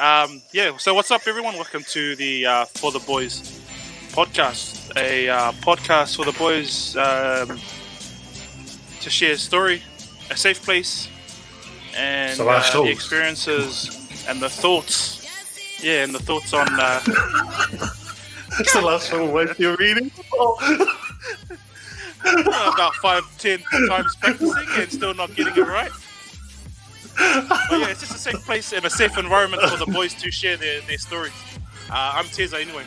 Um, yeah. So what's up, everyone? Welcome to the uh, For the Boys podcast, a uh, podcast for the boys um, to share a story, a safe place, and So uh, the experiences and the thoughts. Yeah, and the thoughts on. Uh, That's the last one worth you're reading. about five, ten times practicing and still not getting it right. But yeah, it's just a safe place and a safe environment for the boys to share their, their stories. Uh, I'm Teza anyway.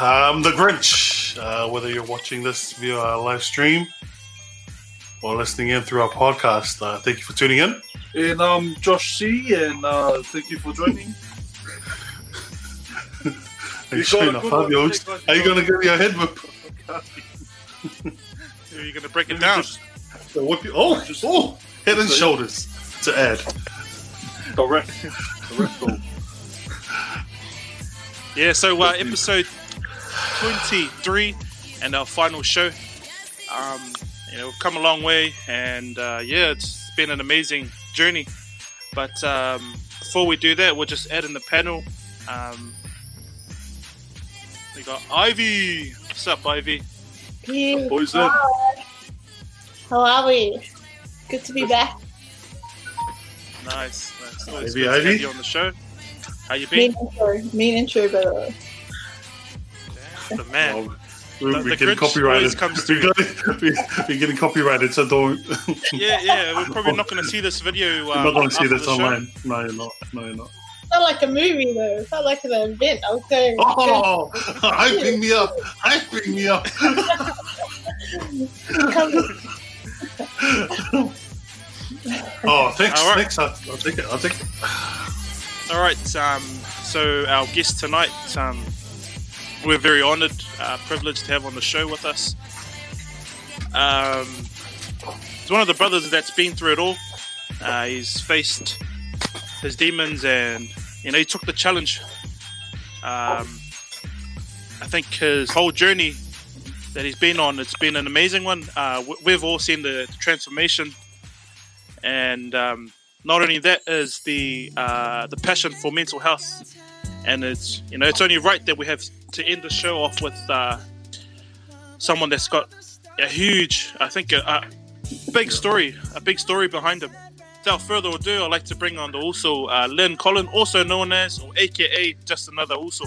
I'm the Grinch. Uh, whether you're watching this via our live stream or listening in through our podcast, uh, thank you for tuning in. And I'm Josh C, and uh, thank you for joining. Are you You showing got a off, good huh, one, yo? take one, Are you going to give me a head whip? Are you going to break it down? A whip you- Oh, oh, head and shoulders to add. Correct. Correct. Yeah, so uh, episode 23 and our final show. Um, you know, we've come a long way, and uh, yeah, it's been an amazing journey. But um, before we do that, we'll just add in the panel. Um, we got Ivy. What's up, Ivy? Yeah. Boys in. Hi. How are we? Good to be back. Nice. nice. Always Ivy, good to have you on the show. How you been? Mean intro. Mean intro, by the way. The man. Well, we, The- we're the getting copyrighted. comes we got, we, we're getting copyrighted, so don't. Yeah, yeah. We're probably not going to see this video. You're Um, not going to see this the show. online. No, you're not. No, you're not. It's not like a movie, though. It's not like an event. I was going. Oh, hyping me up, hyping me up. Oh, thanks, All right. thanks. I'll, I'll take it. I'll take it. All right. Um, so our guest tonight, um, we're very honoured, uh, privileged to have on the show with us. Um, he's one of the brothers that's been through it all. Uh, he's faced his demons, and you know he took the challenge. Um, I think his whole journey that he's been on, it's been an amazing one. Uh, we've all seen the transformation, and um, not only that is the uh, the passion for mental health, and it's you know it's only right that we have to end the show off with uh, someone that's got a huge, I think, a, a big story, a big story behind him. Without further ado, I'd like to bring on the Uso uh, Lynn Collin, also known as or AKA just another Uso.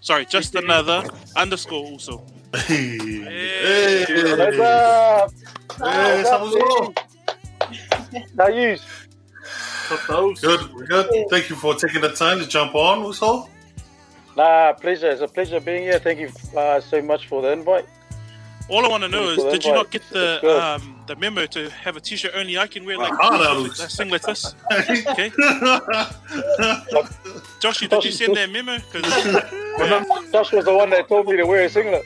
Sorry, just another underscore Uso. Hey, Hey. hey, What's up? Hey, Samuel. How you? Good, we're good. Thank you for taking the time to jump on, Uso. Nah, pleasure. It's a pleasure being here. Thank you uh, so much for the invite. All I want to know is, did you not get the um, the memo to have a T-shirt only I can wear like Ah, that looks- a thing like this? Okay, Joshy, did you send that memo? 'Cause, yeah, Josh was the one that told me to wear a singlet.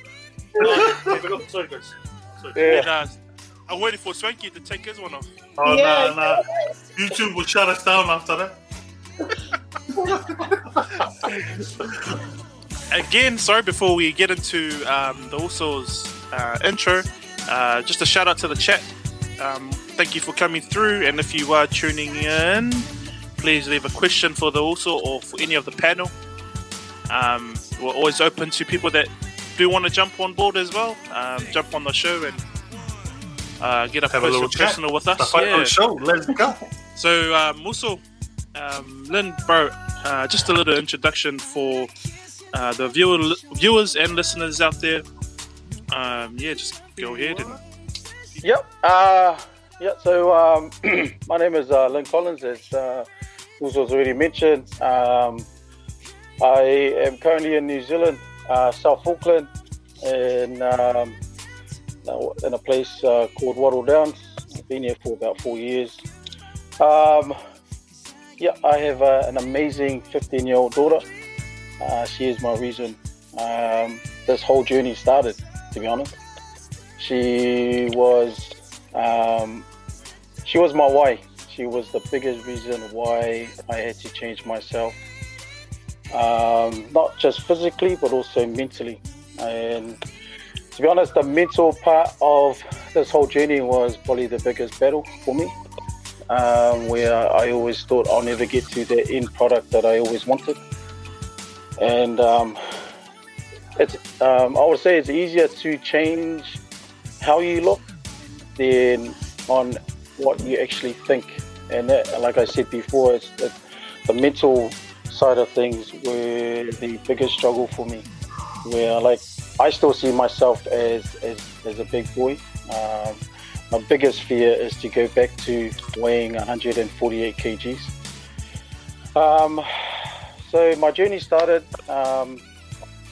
Sorry, guys. Yeah. And, I'm waiting for Swanky to take his one off. oh, Yeah. nah, nah. YouTube will shut us down after that. Again, sorry, before we get into um, the Usos uh, intro, uh, just a shout out to the chat. Um, thank you for coming through, and if you are tuning in, please leave a question for the Uso or for any of the panel. Um, we're always open to people that do want to jump on board as well, um, jump on the show and uh, get up Have a close little and chat. personal with us. fight Yeah. show. Let's go. So, um, Uso, um, Lynn, bro, uh, just a little introduction for uh, the viewer, viewers and listeners out there. Um, yeah, just go ahead and Yep. Uh, yeah. So um, my name is uh, Lynn Collins, as uh, also was already mentioned. Um, I am currently in New Zealand, uh, South Auckland, in um, in a place uh, called Wattle Downs. I've been here for about four years. Um, yeah, I have uh, an amazing 15-year-old daughter. Uh, she is my reason um, this whole journey started. To be honest, she was um, she was my why. She was the biggest reason why I had to change myself, um, not just physically but also mentally. And to be honest, the mental part of this whole journey was probably the biggest battle for me. um, where I always thought I'll never get to the end product that I always wanted. And um, it's, um, I would say it's easier to change how you look than on what you actually think. And that, like I said before, it's the, the mental side of things were the biggest struggle for me. Where like I still see myself as as, as a big boy. Um, my biggest fear is to go back to weighing 148 kgs. Um, so my journey started. Um,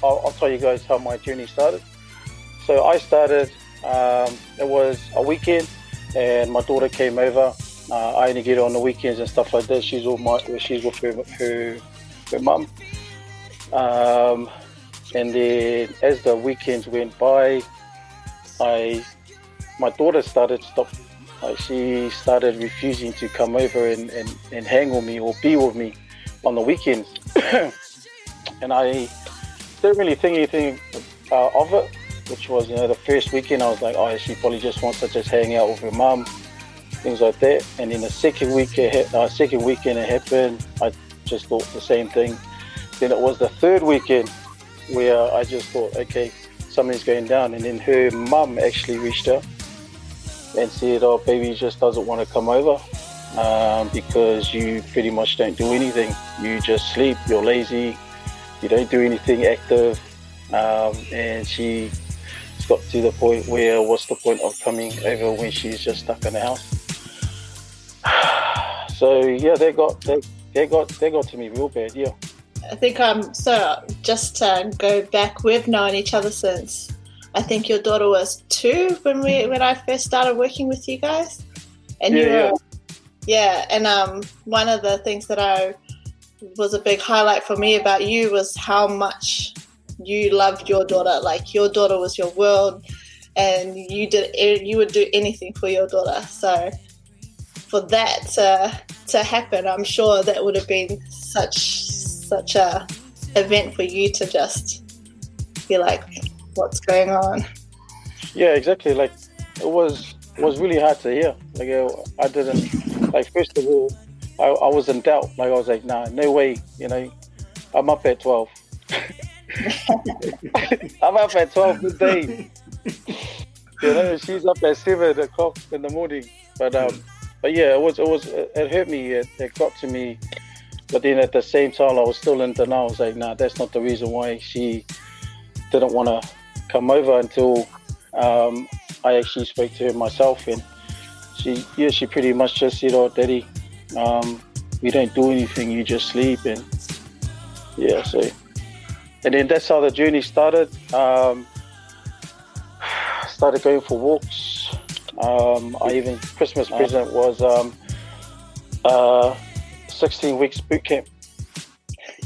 I'll, I'll, tell you guys how my journey started. So I started. Um, it was a weekend, and my daughter came over. Uh, I only get her on the weekends and stuff like that. She's all my. She's with her her, her mum. And then as the weekends went by, I my daughter started stop. Like she started refusing to come over and, and, and hang with me or be with me on the weekends. and I didn't really think anything uh, of it, which was, you know, the first weekend I was like, oh, she probably just wants to just hang out with her mum, things like that. And then the second week, it, uh, second weekend it happened, I just thought the same thing. Then it was the third weekend where I just thought, okay, something's going down. And then her mum actually reached out and said, "Oh, baby just doesn't want to come over um, because you pretty much don't do anything. You just sleep. You're lazy. You don't do anything active." Um, and she got to the point where, what's the point of coming over when she's just stuck in the house? so yeah, they got they, they got they got to me real bad. Yeah. I think um so just to go back, we've known each other since I think your daughter was two when we when I first started working with you guys, and yeah, you were yeah. yeah. And um, one of the things that I was a big highlight for me about you was how much you loved your daughter. Like your daughter was your world, and you did you would do anything for your daughter. So for that to to happen, I'm sure that would have been such such a event for you to just be like, what's going on. Yeah, exactly. Like it was it was really hard to hear. Like I didn't like first of all, I, I was in doubt. Like I was like, nah, no way. You know, I'm up at twelve. I'm up at twelve midday. you know, she's up at seven o'clock in the morning. But um, but yeah, it was it was it hurt me. It, it got to me. But then at the same time, I was still in denial. I was like, nah, that's not the reason why she didn't want to come over until um, I actually spoke to her myself, and she yeah she pretty much just said, "Oh, Daddy, um, we don't do anything. You just sleep." And yeah, so and then that's how the journey started. Um, started going for walks. Um, I even Christmas present was um, uh, 16 weeks boot camp.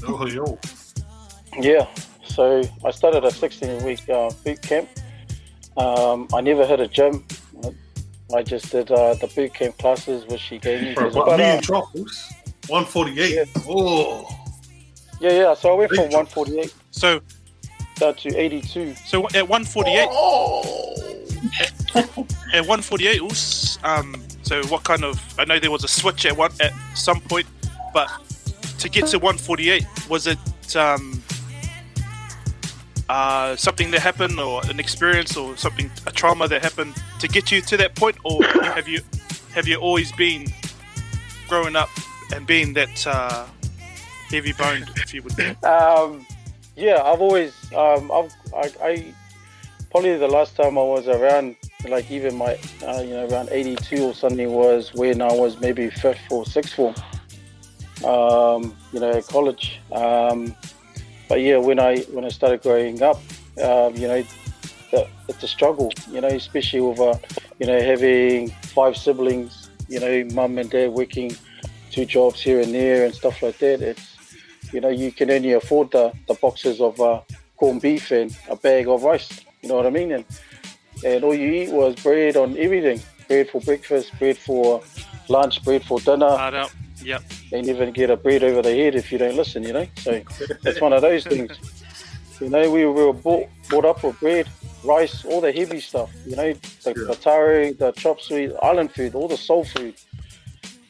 Oh, yo. Yeah, so I started a 16 week uh, boot camp. Um, I never hit a gym. I just did uh, the boot camp classes, which she gave me. Bro, But, but me uh, and truffles. 148. Yeah. Oh. yeah, yeah. So I went from 148 So down to 82. so at 148 Oh. at 148 oops, um so what kind of i know there was a switch at one at some point but to get to 148 was it um uh something that happened or an experience or something a trauma that happened to get you to that point? Or have you have you always been growing up and being that uh heavy boned if you would Um, yeah, I've always, um, I've, I, I, probably the last time I was around, like even my, uh, you know, around 82 or something was when I was maybe fifth or sixth form, um, you know, college. Um, but yeah, when I, when I started growing up, um, you know, it's a struggle, you know, especially with, uh, you know, having five siblings, you know, mum and dad working two jobs here and there and stuff like that. It's, you know, you can only afford the, the boxes of uh, corned beef and a bag of rice. You know what I mean? And and all you eat was bread on everything. Bread for breakfast, bread for lunch, bread for dinner. hard yep They never get a bread over the head if you don't listen, you know? So it's one of those things. You know, we were brought, brought up with bread, rice, all the heavy stuff, you know, the, Yeah. the taro, the chop suey, island food, all the soul food.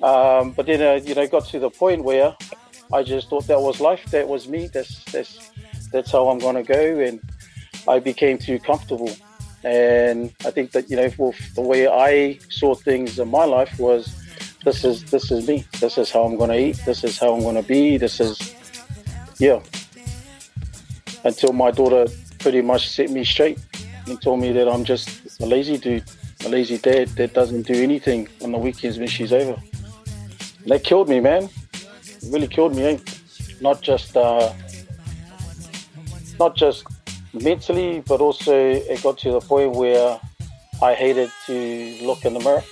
Um, but then, uh, you know, got to the point where I just thought that was life. That was me. That's that's that's how I'm gonna go. And I became too comfortable. And I think that you know, with the way I saw things in my life was, this is this is me. This is how I'm gonna eat. This is how I'm gonna be. This is, yeah. Until my daughter pretty much set me straight and told me that I'm just a lazy dude, a lazy dad that doesn't do anything on the weekends when she's over. And that killed me, man. It really killed me. Eh? Not just uh, not just mentally, but also it got to the point where I hated to look in the mirror.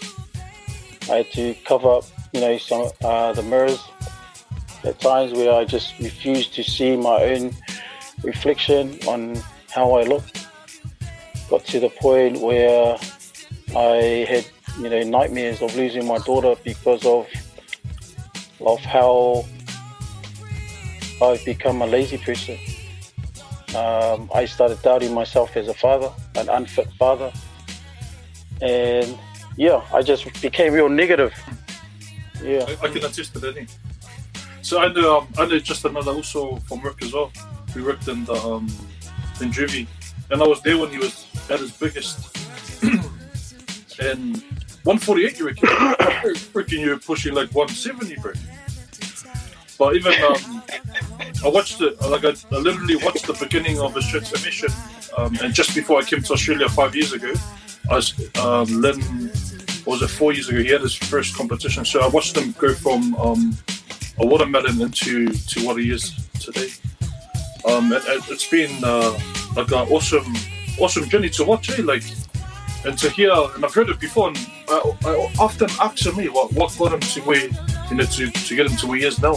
I had to cover up, you know, some uh, the mirrors. At times where I just refused to see my own reflection on how I looked. Got to the point where I had, you know, nightmares of losing my daughter because of of how I've become a lazy person. Um, I started doubting myself as a father, an unfit father, and yeah, I just became real negative. Yeah, I, I can attest to that. eh? So I know, um, I know just another also from work as well. We worked in the um, in Juvie, and I was there when he was at his biggest. and 148, you reckon? freaking you pushing like 170, bro. But even um, I watched it, like I, I literally watched the beginning of his transformation, um, and just before I came to Australia five years ago, I was um, what was it four years ago? He had his first competition, so I watched him go from um, a watermelon into to what he is today. Um, and it's been uh, like an awesome, awesome journey to watch. Eh? Like, and to hear, and I've heard it before, and I, I often ask me what what got him to where, you know, to, to get him to where he is now,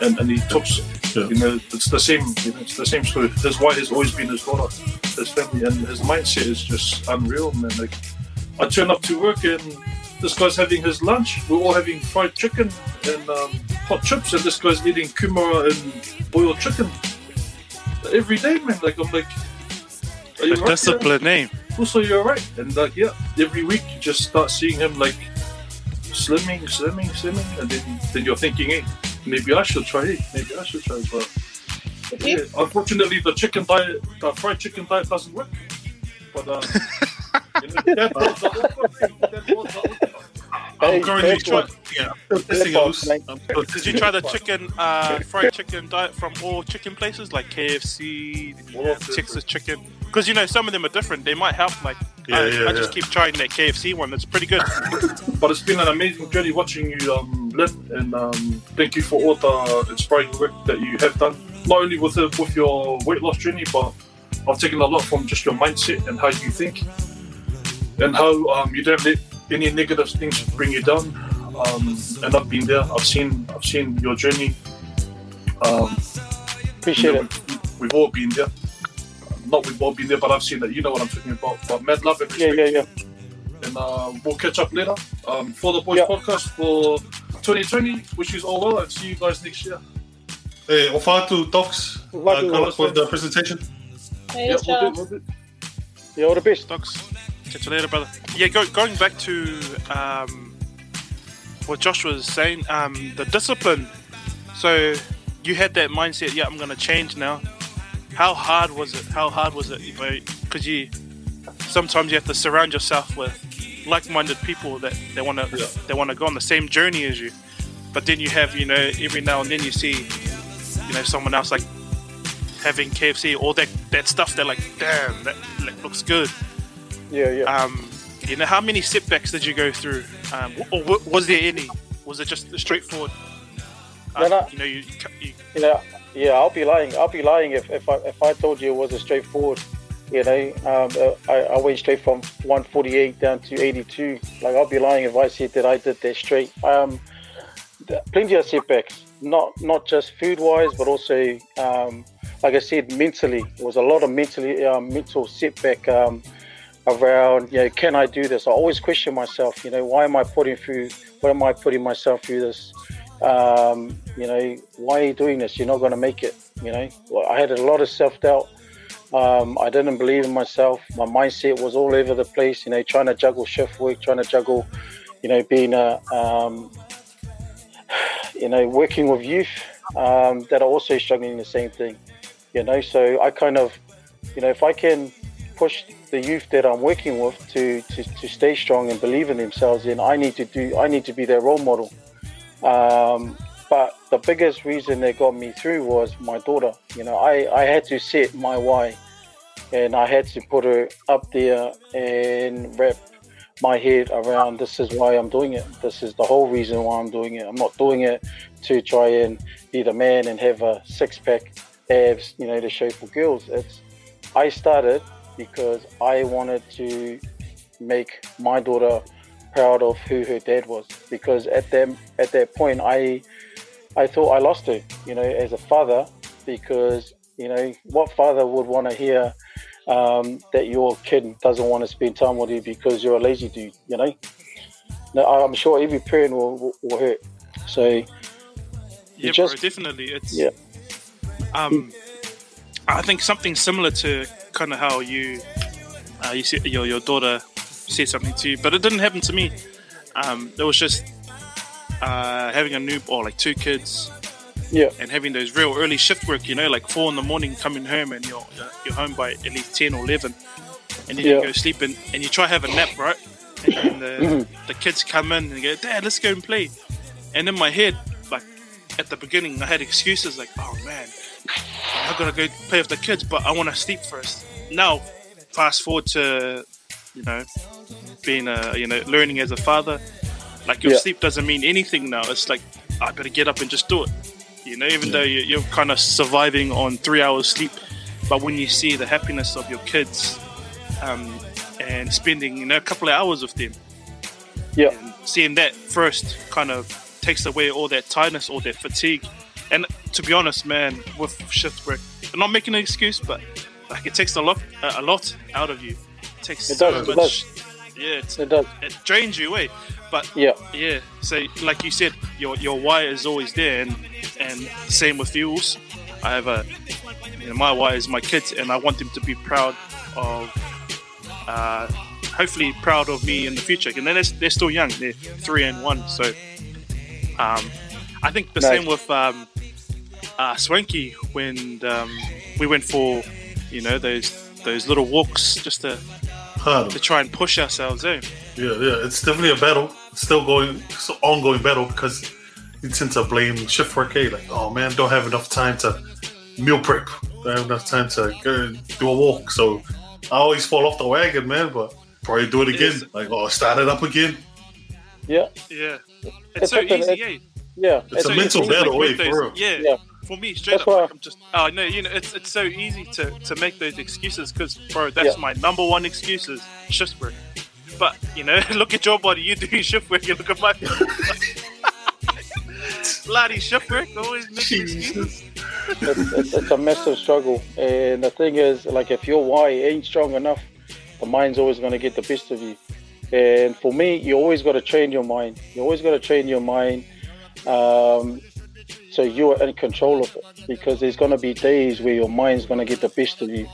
and and he talks. Yeah. You know, it's the same. You know, it's the same story. His wife has always been his daughter, his family, and his mindset is just unreal, man. Like, I turn up to work and this guy's having his lunch. We're all having fried chicken and um, hot chips, and this guy's eating kumara and boiled chicken every day, man. Like, I'm like, are you The right, discipline name. yeah? Also, you're right. And like, yeah, every week you just start seeing him like slimming, slimming, slimming, and then then you're thinking, hey, maybe I should try it. Maybe I should try, it. but. Yeah, unfortunately, the chicken diet, the fried chicken diet doesn't work. But um, you know, that was the awkward thing. That was the awkward thing. I'm Hey, currently trying. Yeah, I'm testing Careful, those. mate. I'm still Did you try the chicken, uh, fried chicken diet from all chicken places like KFC, All of. Texas chicken? Because you know some of them are different. They might help. Like Yeah, I, yeah, I just yeah. keep trying that KFC one. It's pretty good. But it's been an amazing journey watching you, um, Lynn, and um, thank you for all the inspiring work that you have done. Not only with the, with your weight loss journey, but I've taken a lot from just your mindset and how you think, and how um, you don't let any negative things bring you down. Um, and I've been there. I've seen I've seen your journey. Um, appreciate you know, it. We've, we've all been there. Not we've all been there, but I've seen that. You know what I'm talking about. But mad love and Yeah, respect yeah, yeah. and uh, we'll catch up later um, for the boys Yeah. podcast for 2020. Wish you all well and see you guys next year. Hey, Ofatu talks. Uh, Ofatu, good luck the presentation. Hey, Yeah, we'll do, we'll do. Yeah, all the best. Dogs. Catch you later, brother. Yeah, go, going back to um, what Josh was saying, um, the discipline. So you had that mindset. Yeah, I'm gonna change now. How hard was it? How hard was it? Because you sometimes you have to surround yourself with like-minded people that they want to Yeah. they want to go on the same journey as you. But then you have you know every now and then you see you know someone else like having KFC or that that stuff. They're like, damn, that, that looks good. Yeah, yeah. Um, you know, how many setbacks did you go through? Um, or w- was there any? Was it just straightforward? Uh, No, no. You know, you, you you know, yeah, I'll be lying. I'll be lying if, if I if I told you it was a straightforward. You know, um, uh, I, I went straight from 148 down to 82. Like I'll be lying if I said that I did that straight. Um, plenty of setbacks, not not just food wise, but also, um, like I said, mentally. It was a lot of mentally um, mental setback um, around. You know, can I do this? I always question myself. You know, why am I putting through? Why am I putting myself through this? um, you know, why are you doing this? You're not going to make it. You know, well, I had a lot of self doubt. Um, I didn't believe in myself. My mindset was all over the place. You know, trying to juggle shift work, trying to juggle, you know, being a um, you know, working with youth um, that are also struggling the same thing. You know, so I kind of, you know, if I can push the youth that I'm working with to, to, to stay strong and believe in themselves, then I need to do, I need to be their role model. Um, but the biggest reason that got me through was my daughter. You know, I, I had to set my why and I had to put her up there and wrap my head around this is why I'm doing it. This is the whole reason why I'm doing it. I'm not doing it to try and be the man and have a six pack abs, you know, to show for girls. It's I started because I wanted to make my daughter proud of who her dad was. Because at them at that point I I thought I lost her, you know, as a father because, you know, what father would want to hear um, that your kid doesn't want to spend time with you because you're a lazy dude, you know? Now, I'm sure every parent will, will, will hurt. So, Yeah, just- bro, definitely. It's Yeah. Um, I think something similar to kind of how you, uh, you your your daughter said something to you, but it didn't happen to me. Um, it was just uh, having a new or like two kids yeah, and having those real early shift work. You know, like four in the morning, coming home and you're you're home by at least ten or eleven, and then Yeah. you go sleep and, and you try have a nap, right? And then the, the kids come in and go, Dad, let's go and play. And in my head, like at the beginning, I had excuses like, oh man, I gotta go play with the kids, but I want to sleep first. Now, fast forward to you know being a you know learning as a father, like your Yeah. sleep doesn't mean anything now. It's like I better get up and just do it. You know, even though you- you're kind of surviving on three hours sleep, but when you see the happiness of your kids um, and spending you know a couple of hours with them, yeah, seeing that first kind of takes away all that tiredness, all that fatigue. And to be honest, man, with shift work, I'm not making an excuse, but like it takes a lot, a lot out of you. It takes It so does, it much. Yeah, it's, it does. it drains you away. But Yeah, yeah, so like you said, your your why is always there, and and same with fuels. I have a, you know, my why is my kids, and I want them to be proud of, uh, hopefully proud of me in the future. And then they're, they're still young; they're three and one. So, um, I think the Nice. same with um, uh, Swanky when um, we went for, you know, those those little walks just to Hard. to try and push ourselves in. Yeah, yeah, it's definitely a battle. It's still going, it's an ongoing battle because you tend to blame shift work. eh? Like, oh man, don't have enough time to meal prep. Don't have enough time to go and do a walk. So I always fall off the wagon, man. But probably do it again. Yes. Like, oh, start it up again. yeah, Yeah, It's it's so easy, that- eh? yeah. It's a so mental easy battle, make eh, those- for real. Yeah, Yeah. For me, straight That's up, like, I'm just. Oh no, you know, it's it's so easy to to make those excuses because, bro, that's Yeah. my number one excuse is shift work. But you know, look at your body. You do shift work. You look at my bloody shift work. Always making excuses. it's, it's, it's a massive struggle. And the thing is, like, if your why ain't strong enough, the mind's always going to get the best of you. And for me, you always got to train your mind. You always got to train your mind um, so you're in control of it. Because there's going to be days where your mind's going to get the best of you.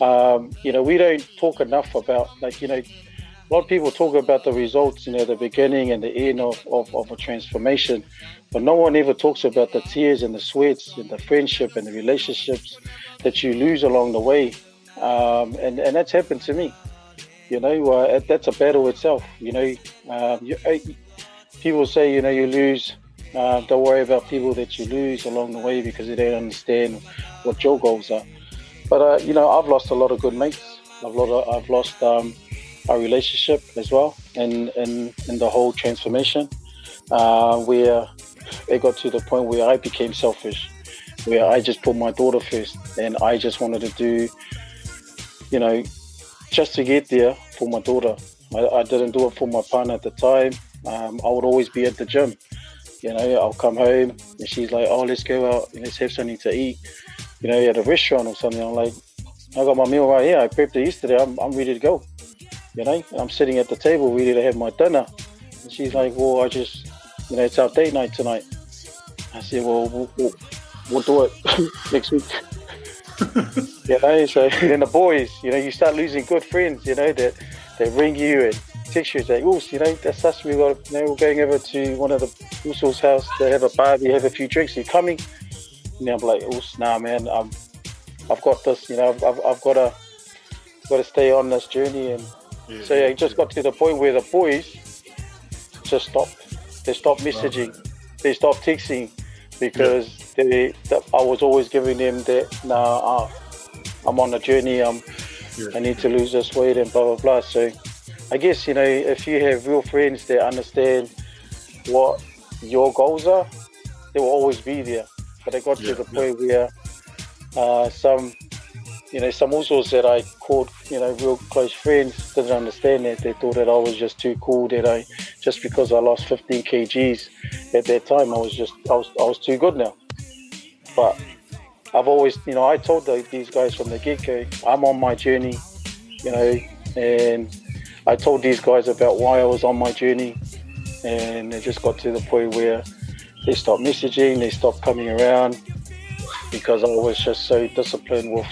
Um, you know, we don't talk enough about, like, you know, a lot of people talk about the results, you know, the beginning and the end of, of, of a transformation. But no one ever talks about the tears and the sweats and the friendship and the relationships that you lose along the way. Um, and, and that's happened to me. You know, uh, that's a battle itself. You know, um, you, uh, people say, you know, you lose. Uh, don't worry about people that you lose along the way because they don't understand what your goals are. But, uh, you know, I've lost a lot of good mates. I've, of, I've lost um, our relationship as well in, in, in the whole transformation uh, where it got to the point where I became selfish, where I just put my daughter first, and I just wanted to do, you know, just to get there for my daughter. I, I didn't do it for my partner at the time. Um, I would always be at the gym. You know, I'll come home and she's like, "Oh, let's go out and let's have something to eat." You know, at a restaurant or something. I'm like, "I got my meal right here. I prepped it yesterday. I'm, I'm ready to go." You know, I'm sitting at the table ready to have my dinner. And she's like, "Well, I just, you know, it's our date night tonight." I said, "Well, we'll, we'll, we'll do it next week." you know, so then the boys, you know, you start losing good friends. You know that they ring you and you say, "Oh, you know, that's us. We got, you know, we're going over to one of the Usos' house to have a party, have a few drinks. Are you coming?" And I'm like, "Oh, nah, man. I'm, I've got this. You know, I've, I've, got to, got to stay on this journey." And Yeah, so yeah, it just got to the point where the boys just stopped. They stopped messaging. They stopped texting because they, that I was always giving them that, nah, uh, I'm on a journey. I'm, Yeah. I need to lose this weight and blah blah blah. So I guess you know if you have real friends that understand what your goals are, they will always be there. But it got to Yeah, the yeah. point where uh, some, you know, some usos that I called, you know, real close friends didn't understand that. They thought that I was just too cool. That I just because I lost 15 kgs at that time, I was just I was I was too good now. But I've always, you know, I told the, these guys from the get go, I'm on my journey, you know, and I told these guys about why I was on my journey, and it just got to the point where they stopped messaging, they stopped coming around because I was just so disciplined with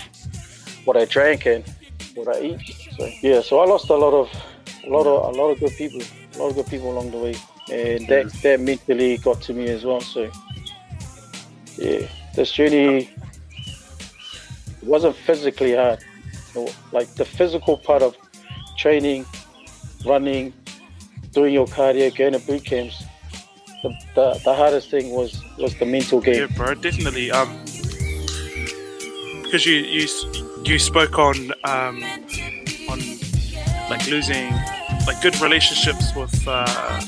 what I drank and what I eat. So yeah, so I lost a lot of, a lot of, a lot of good people, a lot of good people along the way, and that mm. that mentally got to me as well. So yeah, this journey wasn't physically hard. Like the physical part of training, running, doing your cardio, going to boot camps. The, the, the hardest thing was was the mental game. Yeah, bro, definitely. Um, because you you you spoke on um on like losing like good relationships with uh,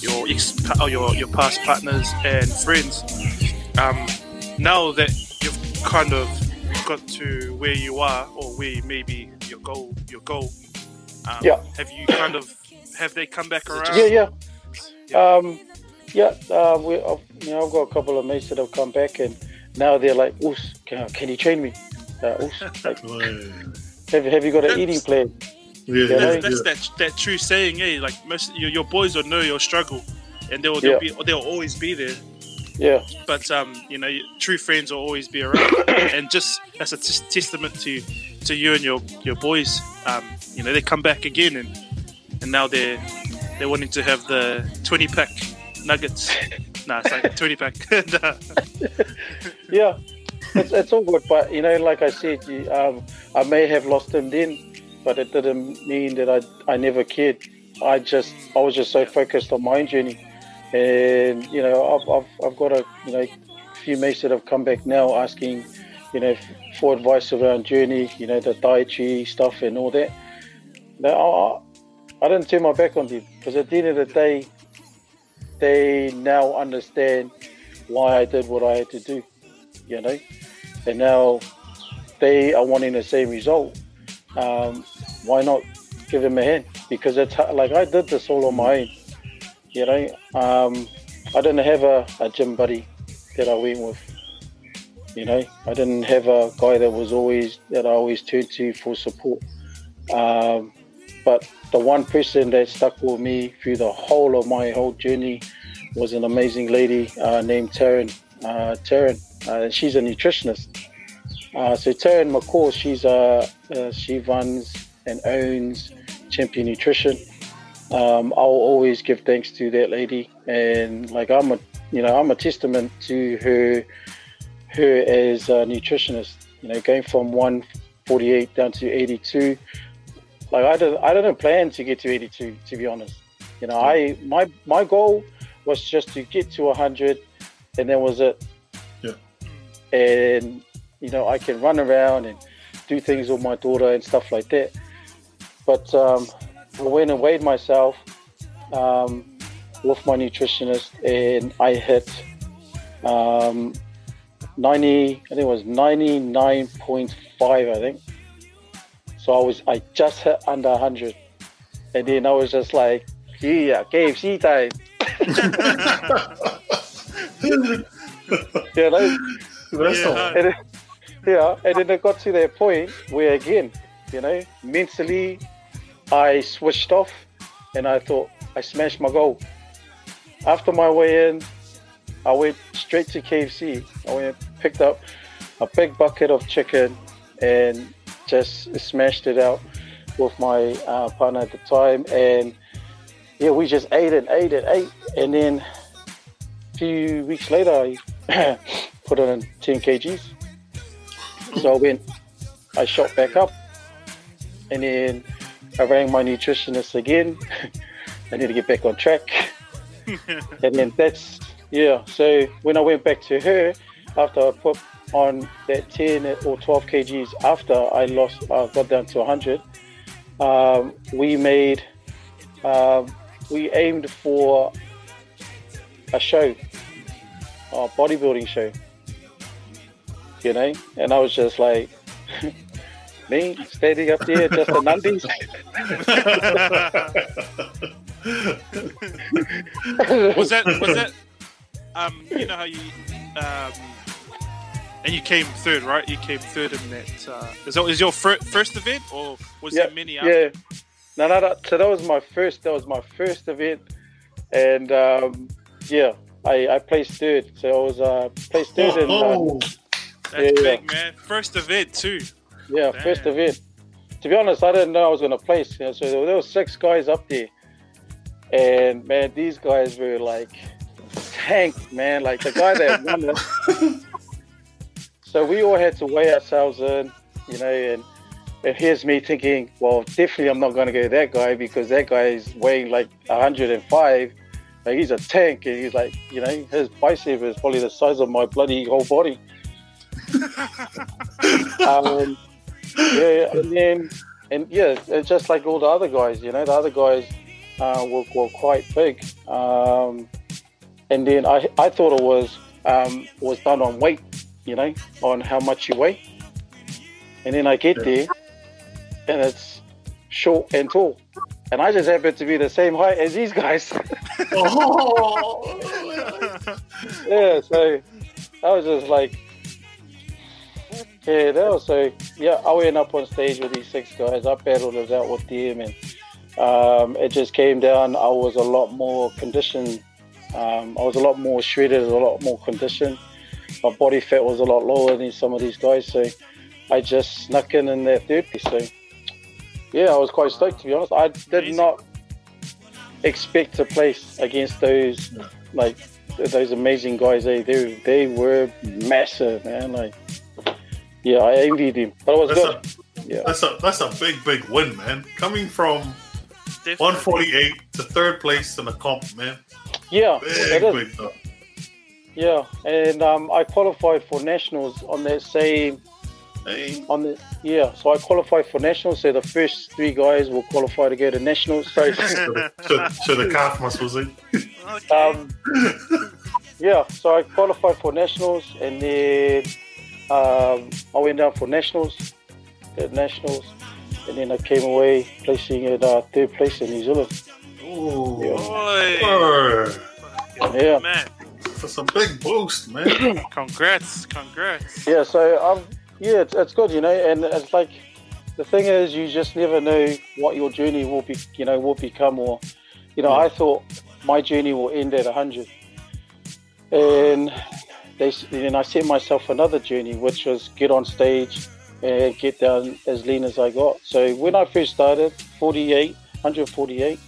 your ex or your your past partners and friends. Um, now that you've kind of got to where you are or where maybe your goal your goal. Um, Yeah. Have you kind of have they come back around? Yeah, yeah. Um, yeah, uh, we, uh, you know, I've got a couple of mates that have come back, and now they're like, "Oos, can, can you train me? Uh, Oos, like, have, have you got an That's- eating plan?" Yeah, Yeah, yeah, That's, that's yeah. that that true saying, eh? Like most your, your boys will know your struggle, and they'll they'll Yeah. be they'll always be there. Yeah, But um, you know, true friends will always be around, and just that's a t- testament to to you and your your boys. Um, you know, they come back again, and and now they're they're wanting to have the twenty pack nuggets. nah, it's like twenty pack. Yeah, it's, it's all good. But you know, like I said, you, um, I may have lost him then, but it didn't mean that I I never cared. I just I was just so focused on my own journey, and you know, I've I've, I've got a you know few mates that have come back now asking, you know, for advice around journey, you know, the dietary stuff and all that. Now, I, I didn't turn my back on them because at the end of the day, they now understand why I did what I had to do, you know, and now they are wanting the same result. Um, why not give them a hand? Because it's like I did this all on my own, you know. Um, I didn't have a, a gym buddy that I went with, you know. I didn't have a guy that was always that I always turned to for support. Um, but the one person that stuck with me through the whole of my whole journey was an amazing lady uh, named Taryn. Uh, Taryn, uh, she's a nutritionist. Uh, so Taryn McCall, she's uh, uh, she runs and owns Champion Nutrition. Um, I'll always give thanks to that lady, and like I'm a, you know, I'm a testament to her, her as a nutritionist. You know, going from 148 down to 82. Like I didn't, I didn't plan to get to 82. To be honest, you know, I my my goal was just to get to 100, and that was it. Yeah. And you know, I can run around and do things with my daughter and stuff like that. But um, went and weighed myself um, with my nutritionist, and I hit um, 90. I think it was 99.5. I think. So I was, I just hit under 100, and then I was just like, yeah, KFC time. you know, That's Yeah. and it, yeah, and then it got to that point where again, you know, mentally, I switched off, and I thought I smashed my goal. After my weigh in, I went straight to KFC. I went picked up a big bucket of chicken and just smashed it out. with my uh, partner at the time, and yeah, we just ate and ate and ate, and then a few weeks later, I put on 10 kgs. So I went, I shot back up, and then I rang my nutritionist again. I need to get back on track, and then that's yeah. So when I went back to her after I put on that 10 or 12 kgs after I lost, I got down to 100. Um, we made, um, we aimed for a show, a bodybuilding show, you know, and I was just like, me standing up there, just a nundies. was that was that um you know how you um and you came third right you came third in that uh is that is your fir- first event or was yeah, there many after? yeah. No, no, no. So that was my first. That was my first event, and um, yeah, I, I placed third. So I was uh, placed third in uh, Oh, that's yeah, big man first event too yeah Damn. first event. To be honest, I didn't know I was going to place. You know, so there were six guys up there, and man, these guys were like tank, man. Like the guy that won it. So we all had to weigh ourselves in, you know, and and here's me thinking, well, definitely I'm not going to go that guy because that guy is weighing like 105. Like he's a tank, and he's like, you know, his bicep is probably the size of my bloody whole body. um, yeah, and then, and yeah, it's just like all the other guys, you know, the other guys uh, were, were quite big. Um, and then I, I thought it was um, was done on weight, you know, on how much you weigh. And then I get there, and it's short and tall, and I just happen to be the same height as these guys. oh. yeah, so I was just like, yeah, that was so. Yeah, I went up on stage with these six guys. I battled it out with them, and um, it just came down. I was a lot more conditioned. Um, I was a lot more shredded, a lot more conditioned. My body fat was a lot lower than some of these guys, so I just snuck in in that third piece. So yeah, I was quite stoked to be honest. I did Amazing. not expect to place against those like those amazing guys. They they they were massive, man. Like yeah, I envied him, but it was That's good. a Yeah. that's a that's a big big win, man. Coming from Definitely. 148 to third place in the comp, man. Yeah, Big it is. big stuff. Yeah, and um, I qualified for nationals on that same Hey, on the yeah. So I qualified for nationals. So the first three guys will qualify to go to nationals. So to, to, to the calf muscles, eh? okay. um, yeah, so I qualified for nationals, and then um, I went down for nationals, did nationals, and then I came away placing at uh, third place in New Zealand. Ooh. Boy. Yeah. man For some big boost, man. congrats congrats Yeah, so um, yeah, it's, it's good, you know, and it's like the thing is, you just never know what your journey will be, you know, will become, or you know, I thought my journey will end at hundred, and they then I set myself another journey, which was get on stage and get down as lean as I got. So when I first started, 48, 148,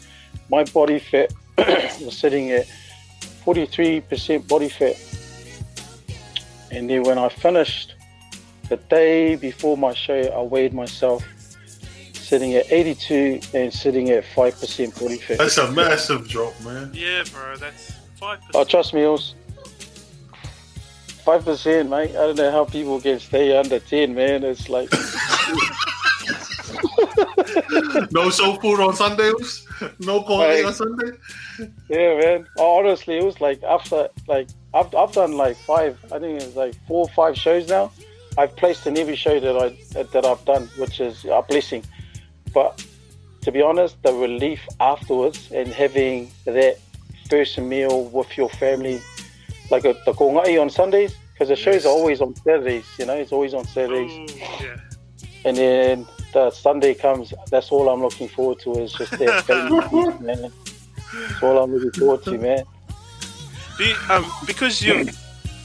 my body fat was sitting at 43% body fat. And then when I finished, the day before my show, I weighed myself sitting at 82 and sitting at 5% body fat. That's a massive drop, man. yeah bro that's five Oh, trust me, it was 5%, mate. I don't know how people can stay under 10, man. It's like, No soul food on Sundays. No coffee on Sunday. yeah, man. Oh, honestly, it was like after, like, I've, I've done like five, I think it's like four or five shows now. I've placed in every show that I that I've done, which is a blessing. But to be honest, the relief afterwards and having that first meal with your family, like a, the kongai on Sundays, because the shows are always on Saturdays. You know, it's always on Saturdays, Ooh, yeah and then the Sunday comes. That's all I'm looking forward to is just that man. That's all I'm looking forward to, man. You, um, because you've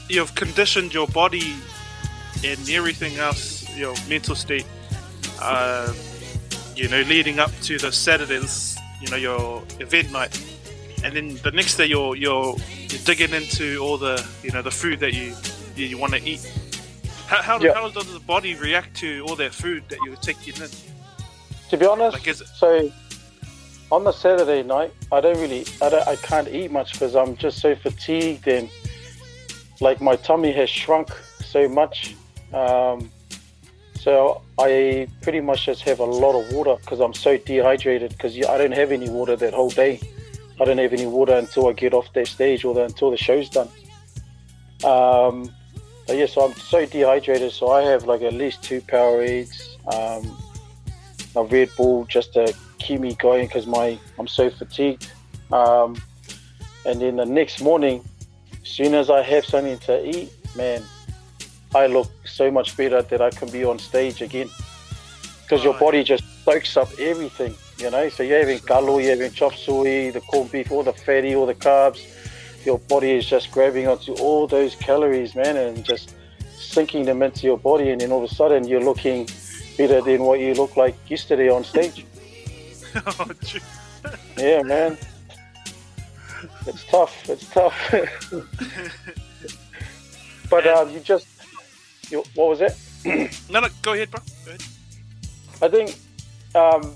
you've conditioned your body and everything else, your mental state. Uh, you know, leading up to the Saturdays, you know, your event night, and then the next day you're you're, you're digging into all the you know the food that you you, you want to eat. How, how, Yeah. how does the body react to all that food that you're taking in? To be honest, Like, is it, so on the Saturday night, I don't really, I don't, I can't eat much because I'm just so fatigued and like my tummy has shrunk so much. Um, so I pretty much just have a lot of water because I'm so dehydrated because I don't have any water that whole day. I don't have any water until I get off that stage or the, until the show's done. Um, but yeah, so I'm so dehydrated. So I have like at least two Powerades, um, a Red Bull just to keep me going because my I'm so fatigued. Um, and then the next morning, as soon as I have something to eat, man, I look so much better that I can be on stage again. Because your body just soaks up everything, you know. So you're having galo, you're having chop suey, the corned beef, all the fatty, all the carbs. Your body is just grabbing onto all those calories, man, and just sinking them into your body. And then all of a sudden, you're looking better than what you looked like yesterday on stage. oh. Yeah, man. It's tough. It's tough. but um, you just, you, what was it? no, no, go ahead, bro. Go ahead. I think, um,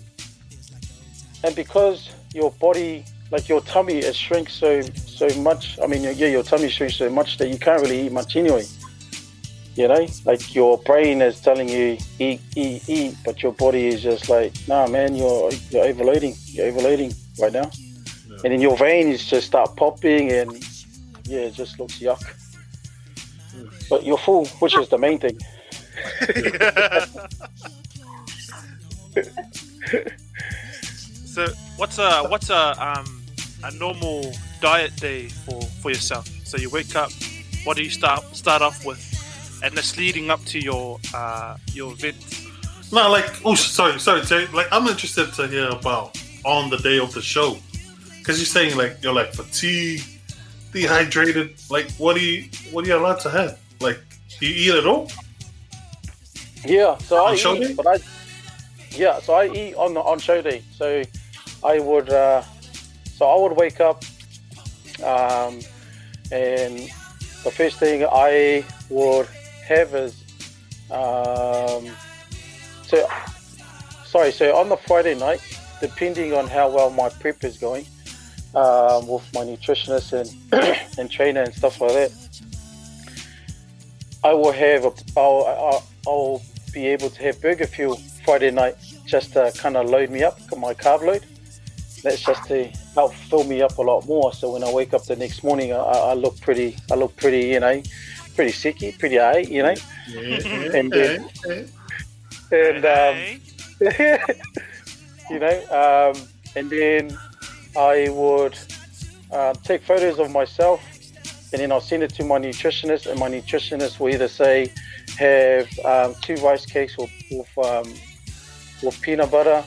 and because your body, like your tummy, it shrinks so so much. I mean, yeah, your tummy shrinks so much that you can't really eat much anyway. You know, like your brain is telling you eat, eat, eat, but your body is just like, nah, man, you're you're overloading. You're overloading right now, and then your veins just start popping, and yeah, it just looks yuck. But you're full, which is the main thing. so, what's a what's a um a normal diet day for for yourself? So you wake up. What do you start start off with? And that's leading up to your uh your event. No, like, oh, sorry, sorry, Jay. Like, I'm interested to hear about on the day of the show, because you're saying like you're like fatigued, dehydrated. Like, what do you what are you allowed to have? Like, do you eat at all? Yeah, so I On show eat, day? but I yeah, so I eat on the on show day. So I would uh, so I would wake up, um, and the first thing I would have is um, so sorry. So on the Friday night, depending on how well my prep is going, um, with my nutritionist and and trainer and stuff like that, I will have a I'll, I'll, I'll be able to have burger fuel Friday night just to kind of load me up, my carb load. That's just to help fill me up a lot more. So when I wake up the next morning, I, I look pretty, I look pretty, you know, pretty sicky, pretty alright, you know. And then- And um, you know, um, and then I would um, take photos of myself, and then I'll send it to my nutritionist, and my nutritionist will either say have um, two rice cakes with with, um, with peanut butter,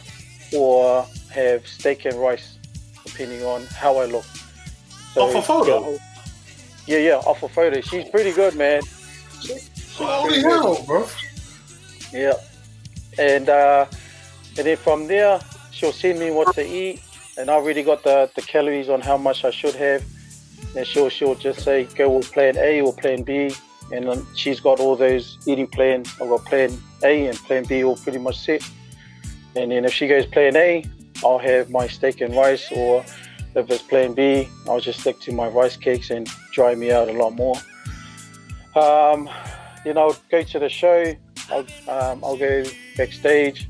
or have steak and rice, depending on how I look. Off a photo? Yeah, yeah, off a photo. She's pretty good, man. She's Holy pretty good. hell, bro! Yeah. And uh, and then from there, she'll send me what to eat, and I already got the, the calories on how much I should have. And she'll she'll just say go with plan A or plan B, and then she's got all those eating plans. I've got plan A and plan B all pretty much set. And then if she goes plan A, I'll have my steak and rice, or if it's plan B, I'll just stick to my rice cakes and dry me out a lot more. Um, then I'll go to the show. I'll, um, I'll go backstage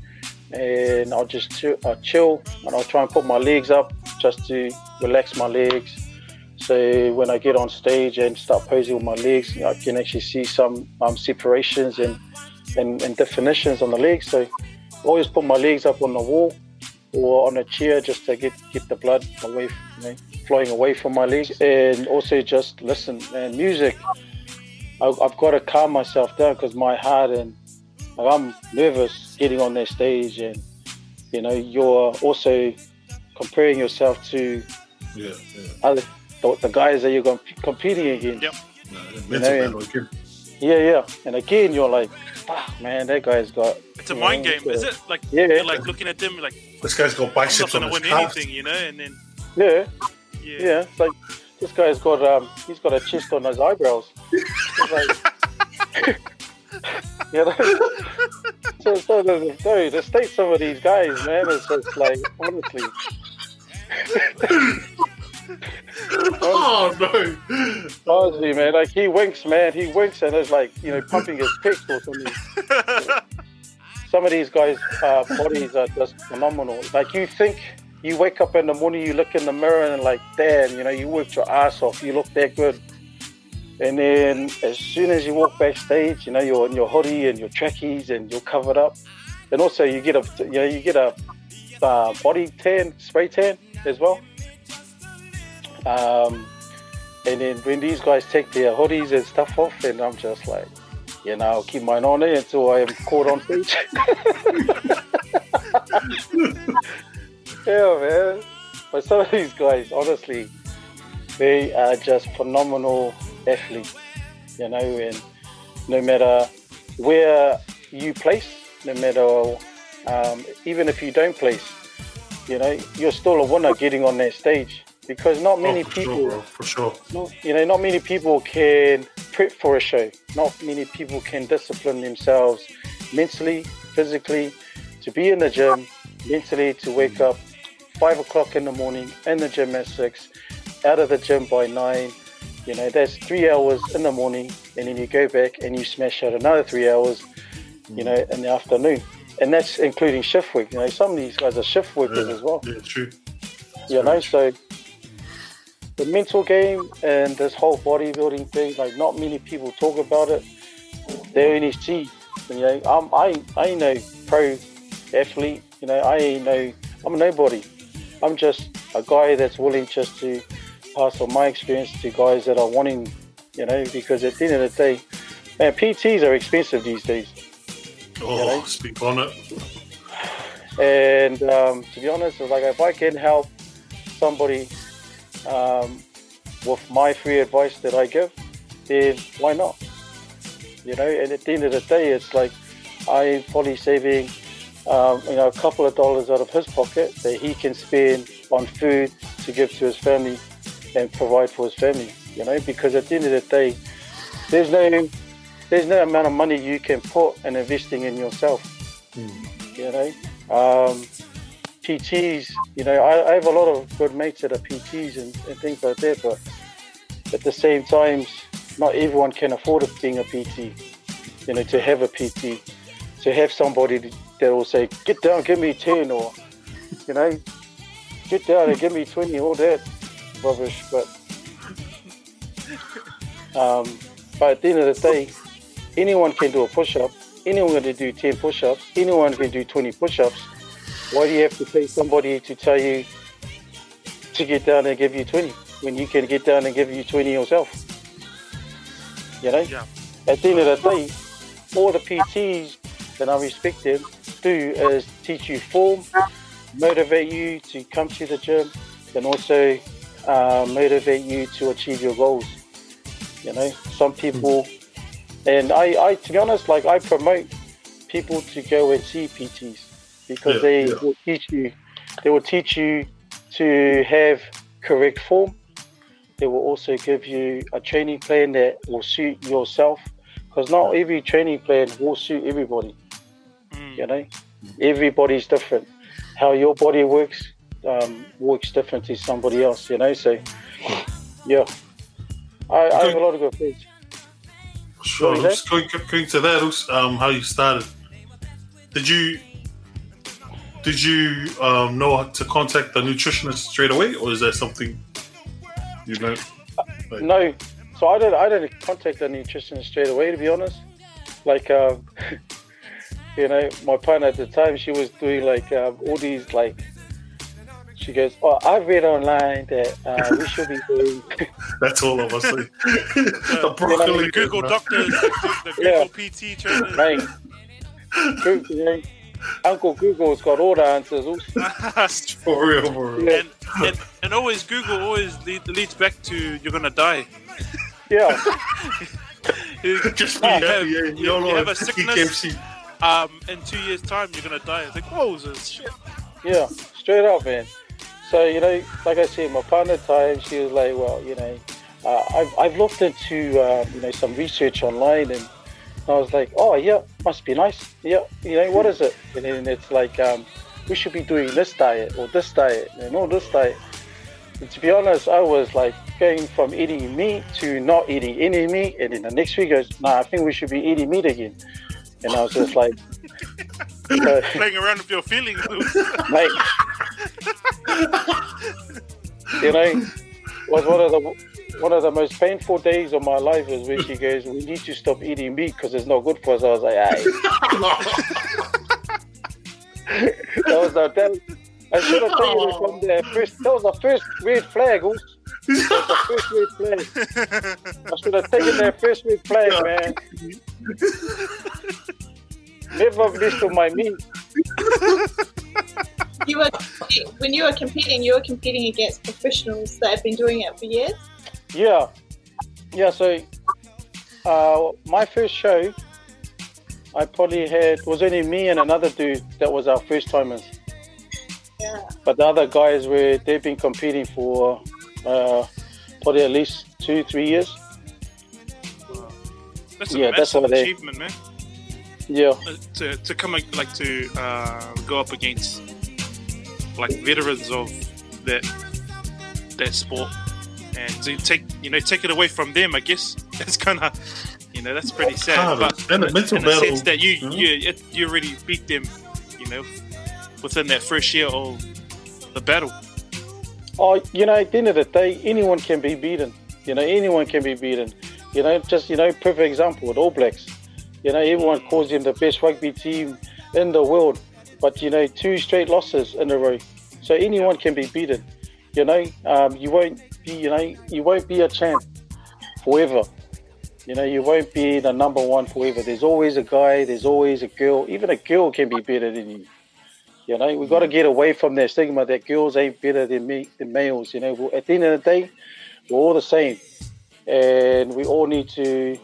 and I'll just chill, uh, chill and I'll try and put my legs up just to relax my legs. So when I get on stage and start posing with my legs, I can actually see some um, separations and, and, and definitions on the legs. So always put my legs up on the wall or on a chair just to get, get the blood away, you know, flowing away from my legs. And also just listen and music. I, I've got to calm myself down because my heart and like, I'm nervous getting on that stage, and you know you're also comparing yourself to Yeah, yeah. other the, the guys that you're comp- competing against. Yep. Nah, mental know, battle again. Yeah, yeah. And again, you're like, fuck, man, that guy's got. It's a you mind know, game, is it? Like Yeah, you're like looking at them like This guy's got I'm not biceps on gonna his win calves. anything, you know, and then Yeah, yeah. yeah. It's like this guy's got um, he's got a chest on his eyebrows. It's like, you know. So, so the, no, the state some of these guys, man, it's just like honestly. Oh no! Honestly, man, like he winks, man, he winks and it's like you know pumping his pecs or something. Some of these guys' uh, bodies are just phenomenal. Like you think you wake up in the morning, you look in the mirror and like, damn, you know, you worked your ass off, you look that good. And then as soon as you walk backstage, you know, you're in your hoodie and your trackies and you're covered up. And also you get a, you know, you get a uh, body tan, spray tan as well. Um, and then when these guys take their hoodies and stuff off, and I'm just like, you know, I'll keep mine on it until I am caught on stage. yeah, man. But some of these guys, honestly, they are just phenomenal athletes, you know, and no matter where you place, no matter, um, even if you don't place, you know, you're still a winner getting on that stage because not oh, many Oh, people sure, bro, for sure. not, you know, not many people can prep for a show. Not many people can discipline themselves mentally, physically, to be in the gym, mentally to wake mm. up five o'clock in the morning, in the gym at six, out of the gym by nine. You know, that's three hours in the morning, and then you go back and you smash out another three hours, you know, mm. in the afternoon. And that's including shift work. You know, some of these guys are shift workers Yeah, as well yeah, true. you know so the mental game and this whole bodybuilding thing like not many people talk about it. They only see you know. I'm, i i ain't no pro athlete you know. I ain't no i'm nobody. I'm just a guy that's willing just to pass on my experience to guys that are wanting you know because at the end of the day man pts are expensive these days. Oh, You know? speak on it. And um, to be honest, it's like if I can help somebody um, with my free advice that I give, then why not? You know, and at the end of the day, it's like I'm probably saving, um, you know, a couple of dollars out of his pocket that he can spend on food to give to his family and provide for his family. You know, because at the end of the day, there's no there's no amount of money you can put in investing in yourself. You know, um, PTs. You know, I, I have a lot of good mates that are PTs and, and things like that, but at the same time, not everyone can afford being a PT. You know, to have a PT, to have somebody that will say, "Get down, give me 10, or you know, get down and give me twenty, all that rubbish. But um, but at the end of the day, anyone can do a push-up. Anyone can do 10 push-ups. Anyone can do 20 push-ups. Why do you have to pay somebody to tell you to get down and give you 20 when you can get down and give you 20 yourself? You know? Yeah. At the end of the day, all the PTs that I respect them do is teach you form, motivate you to come to the gym, and also uh, motivate you to achieve your goals. You know, some people, and I, I, to be honest, like I promote people to go and see PTs because Yeah, they yeah. will teach you, they will teach you to have correct form. They will also give you a training plan that will suit yourself because not every training plan will suit everybody. Mm. You know, everybody's different. How your body works um, works different to somebody else. You know, so yeah, I, I have a lot of good friends. Sure. What is that? Just going, going to that, also, um, how you started. Did you did you um, know how to contact the nutritionist straight away, or is there something you know? Like, No, so I didn't. I didn't contact the nutritionist straight away. To be honest, like um, you know, my partner at the time, she was doing like um, all these like. She goes, "Oh, I read online that uh, we should be doing." That's all of us. Like, the The broccoli. Google man. doctors, the Google Yeah. PT trainers. Mate, Google, you know, Uncle Google's got all the answers. Also. For real, for real. Yeah. and, and and always Google always lead, leads back to you're gonna die. Yeah, Just you happy, have, yeah. you, You, you have a sickness. Um, in two years' time, you're gonna die. It's like, whoa, this shit. Yeah, straight up, man. So you know, like I said, my partner time, she was like, well, you know, uh, I've I've looked into uh, you know some research online, and I was like, oh yeah, must be nice. Yeah, you know, what is it? And then it's like, um, we should be doing this diet or this diet and all this diet. And to be honest, I was like going from eating meat to not eating any meat, and then the next week goes, nah, I think we should be eating meat again. And I was just like, uh, Playing around with your feelings. mate. you know, was one of the one of the most painful days of my life was when she goes, "We need to stop eating meat because it's not good for us." I was like, "Aye." that was the that, I should have taken it from the first. That was the first red flag. Oos. That was the first red flag. I should have taken that first red flag, man. Never missed on my meat. You were when you were competing, you were competing against professionals that have been doing it for years. Yeah, yeah. So, uh, my first show, I probably had was only me and another dude that was our first timers. Yeah. But the other guys were they've been competing for uh, probably at least two, three years. That's a Yeah, that's massive what they- achievement, man. Yeah, To to come like like, to uh, go up against like veterans of that that sport and to take you know take it away from them. I guess that's kind of you know that's pretty sad. Hard. But And a mental in the battle. sense that you Mhm. you it, you already beat them, you know, within that first year of the battle. Oh, you know, at the end of the day, anyone can be beaten. You know, anyone can be beaten. You know, just you know, perfect example with All Blacks. You know, everyone calls them the best rugby team in the world, but you know, two straight losses in a row. So anyone can be beaten. You know, um, you won't be. You know, you won't be a champ forever. You know, you won't be the number one forever. There's always a guy. There's always a girl. Even a girl can be better than you. You know, we've got to get away from that stigma that girls ain't better than me than males. You know, at the end of the day, we're all the same, and we all need to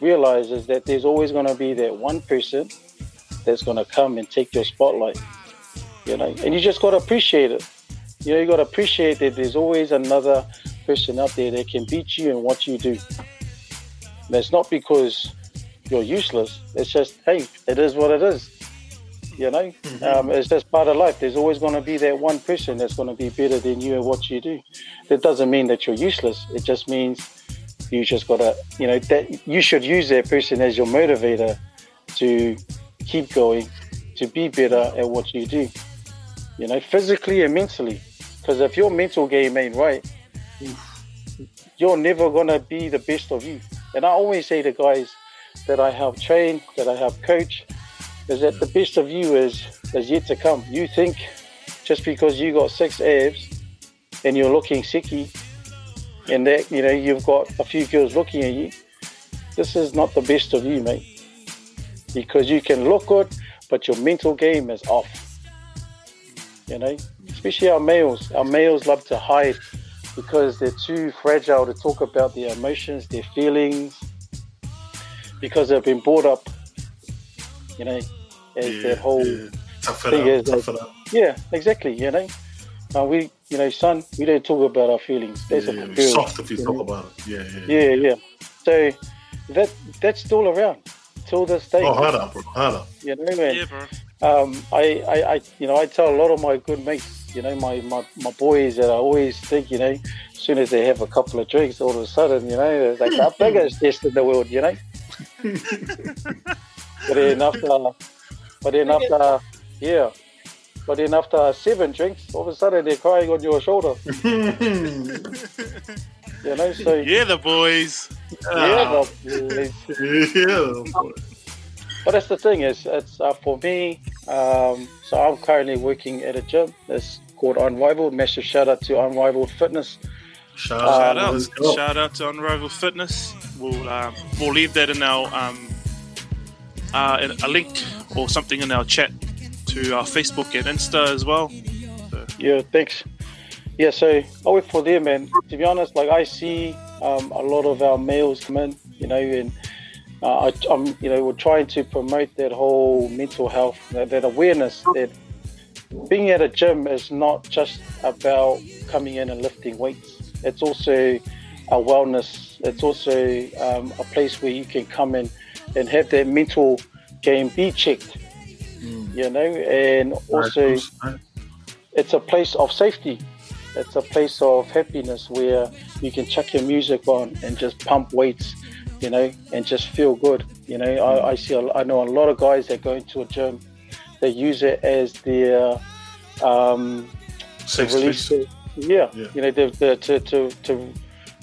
realize is that there's always going to be that one person that's going to come and take your spotlight. You know, and you just got to appreciate it. You know, you got to appreciate that there's always another person out there that can beat you in what you do. And it's not because you're useless. It's just, hey, it is what it is. You know, um, it's just part of life. There's always going to be that one person that's going to be better than you at what you do. That doesn't mean that you're useless. It just means you just got to, you know, that you should use that person as your motivator to keep going, to be better at what you do. You know, physically and mentally. Because if your mental game ain't right, you're never gonna be the best of you. And I always say to guys that I help train, that I help coach, is that the best of you is is yet to come. You think just because you got six abs and you're looking sicky, and that you know you've got a few girls looking at you, this is not the best of you, mate. Because you can look good, but your mental game is off. You know, especially our males. Our males love to hide because they're too fragile to talk about their emotions, their feelings, because they've been brought up, you know, as that whole yeah. Thing is Tough it out. yeah, exactly. You know, uh, we, you know, son, we don't talk about our feelings. That's Yeah, a yeah. girl. Soft if you you talk know. about it. Yeah, yeah. yeah. Yeah, yeah. So that that's still around till this day. Oh, harder, bro. Harder. You know, man. Yeah, bro. um, I, I, I, you know, I tell a lot of my good mates, you know, my, my, my boys that I always think, you know, as soon as they have a couple of drinks, all of a sudden, you know, it's like the biggest test in the world, you know. but then after, but then after, yeah, but then after seven drinks, all of a sudden they're crying on your shoulder, you know. So Yeah, the boys. yeah, but, it's- yeah. boy. But that's the thing is, it's uh, for me. Um, so I'm currently working at a gym. It's called Unrivaled. Massive shout out to Unrivaled Fitness. Shout, Shout out. out, shout out to Unrivaled Fitness. We'll um, we'll leave that in our um, uh, in a link or something in our chat to our Facebook and Insta as well. Yeah, thanks. Yeah, so I work for them, and to be honest, like I see um, a lot of our males come in, you know, and uh, I, I'm, you know, we're trying to promote that whole mental health, that, that awareness that being at a gym is not just about coming in and lifting weights. It's also a wellness. It's also um, a place where you can come in and have that mental game be checked. You know, and also it's a place of safety. It's a place of happiness where you can chuck your music on and just pump weights, you know, and just feel good. You know, I, I see, a, I know a lot of guys that go into a gym, they use it as their um, release their- yeah, Yeah. you know, the, the, to, to, to,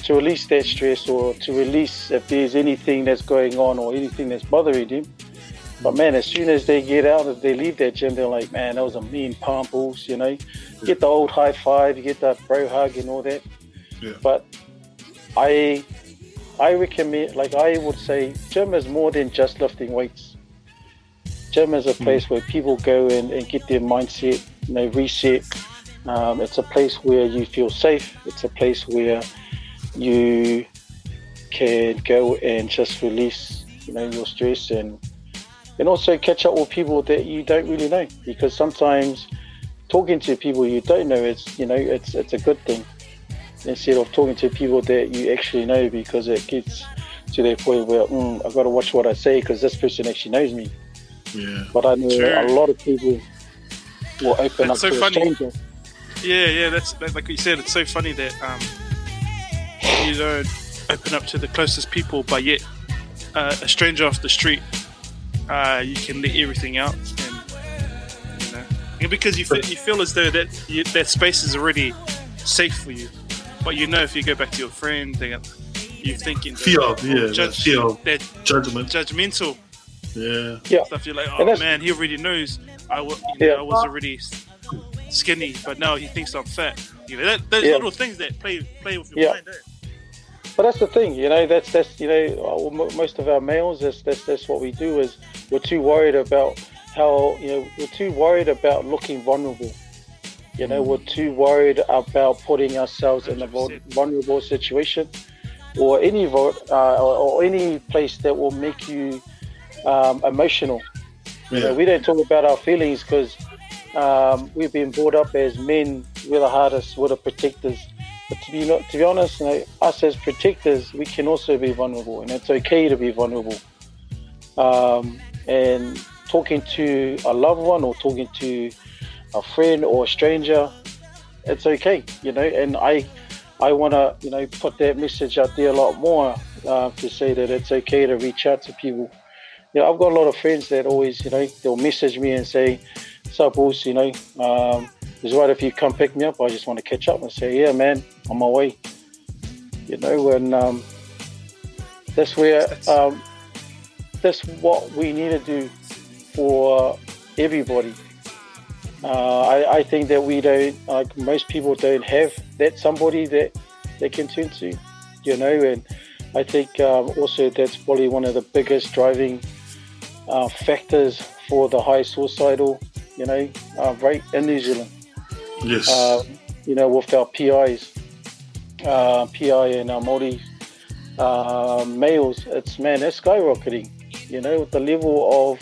to release their stress or to release if there's anything that's going on or anything that's bothering them. But man, as soon as they get out, if they leave that gym, they're like, man, that was a mean pumples, you know. Get the old high five, you get that bro hug and all that. Yeah. But I, I recommend, like I would say, gym is more than just lifting weights. Gym is a place where people go in and get their mindset, you know, reset. Um, it's a place where you feel safe. It's a place where you can go and just release, you know, your stress and and also catch up with people that you don't really know because sometimes talking to people you don't know is you know it's it's a good thing instead of talking to people that you actually know because it gets to that point where mm, I've got to watch what I say because this person actually knows me Yeah. but I know Sure. a lot of people will open That's up so to funny. a stranger Yeah, yeah, that's that, like you said. It's so funny that um, you don't open up to the closest people, but yet uh, a stranger off the street, uh, you can let everything out, and you know, and because you feel, you feel as though that you, that space is already safe for you, but you know if you go back to your friend, they, you're thinking that- Fear of- yeah, that judge, fear of that Judgment. judgmental Yeah. yeah stuff. You're like, And oh man, he already knows I, wa- you know, Yeah. I was already skinny, but now he thinks I'm fat. You know, that, those Yeah. little things that play play with your Yeah. mind. Eh? But that's the thing, you know. That's that's you know, uh, most of our males. That's that's that's what we do is we're too worried about how you know we're too worried about looking vulnerable. You know, we're too worried about putting ourselves in a vulnerable situation, or any uh, or, or any place that will make you um, emotional. You know, we don't talk about our feelings because um, we've been brought up as men. We're the hardest. We're the protectors. But to be to be honest, you know, us as protectors, we can also be vulnerable, and it's okay to be vulnerable. Um, and talking to a loved one or talking to a friend or a stranger, it's okay, you know. And I, I want to, you know, put that message out there a lot more uh, to say that it's okay to reach out to people. You know, I've got a lot of friends that always, you know, they'll message me and say, "Sup, boss? You know, um, it's right if you come pick me up. I just want to catch up and say, yeah, man, I'm on my way. You know, and um, that's where um, that's what we need to do for everybody. Uh, I, I think that we don't, like most people don't have that somebody that they can turn to, you know, and I think um, also that's probably one of the biggest driving uh, factors for the high suicidal, you know, uh, rate in New Zealand. Yes. Uh, you know, with our PIs, uh, PI and our Māori uh, males, it's man, it's skyrocketing. You know, with the level of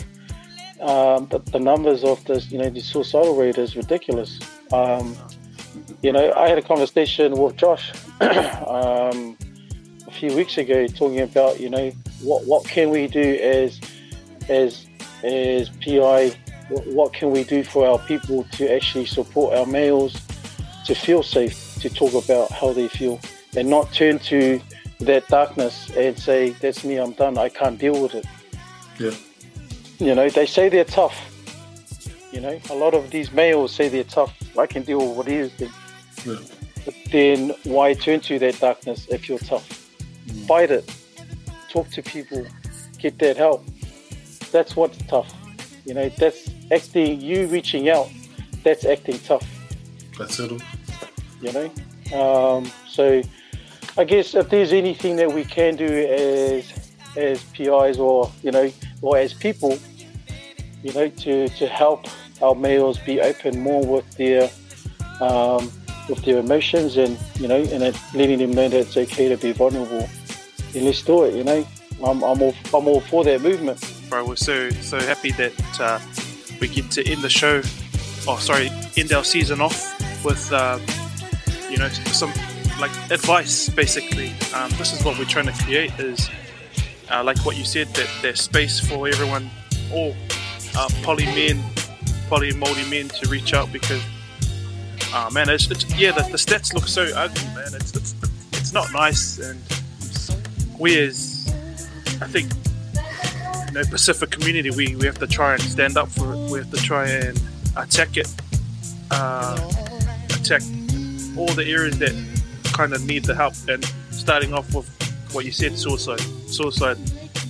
um, the, the numbers of this, you know, the suicidal rate is ridiculous. Um, you know, I had a conversation with Josh um, a few weeks ago talking about, you know, what what can we do as as as PI what, what can we do for our people to actually support our males to feel safe to talk about how they feel and not turn to that darkness and say that's me i'm done i can't deal with it. Yeah. you know they say they're tough. You know a lot of these males say they're tough i can deal with what is then Yeah. but then why turn to that darkness if you're tough? Mm. Fight it. Talk to people. Get that help. That's what's tough you know that's acting you reaching out that's acting tough That's it. you know um, so i guess if there's anything that we can do as as pis or you know or as people you know to to help our males be open more with their um, with their emotions and you know and it, letting them know that it's okay to be vulnerable and let's do it you know I'm, I'm all I'm all for that movement. Bro. We're so so happy that uh, we get to end the show. Oh, sorry, end our season off with uh, you know some like advice. Basically, um, this is what we're trying to create. Is uh, like what you said that there's space for everyone, all uh, poly men, poly and multi men to reach out because. Uh, man, it's, it's yeah. The, the stats look so ugly, man. It's, it's it's not nice, and we as I think know, Pacific community, we, we have to try and stand up for it. We have to try and attack it, uh, attack all the areas that kind of need the help. And starting off with what you said, suicide. Suicide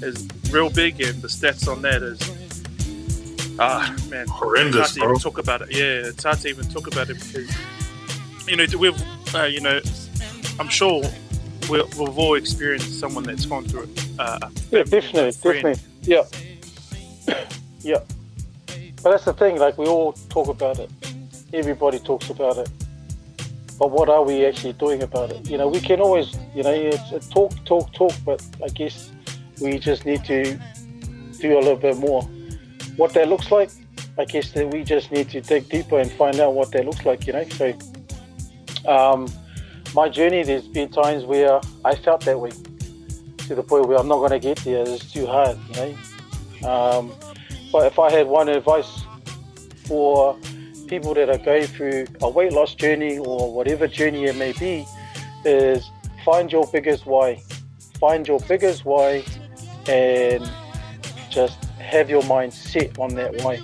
is real big, and the stats on that is, ah, man, it's hard Horrendous, to bro. even talk about it. Yeah, it's hard to even talk about it because, you know, we've, uh, you know, I'm sure we we've all experienced someone that's gone through it. Uh, Yeah, definitely, definitely. Yeah, yeah. But that's the thing. Like we all talk about it. Everybody talks about it. But what are we actually doing about it? You know, we can always, you know, it's a talk, talk, talk. But I guess we just need to do a little bit more. What that looks like, I guess that we just need to dig deeper and find out what that looks like. You know, so um, my journey, there's been times where I felt that way to the point where I'm not going to get there. It's too hard, you know. Um, but if I had one advice for people that are going through a weight loss journey or whatever journey it may be, is find your biggest why. Find your biggest why and just have your mind set on that why.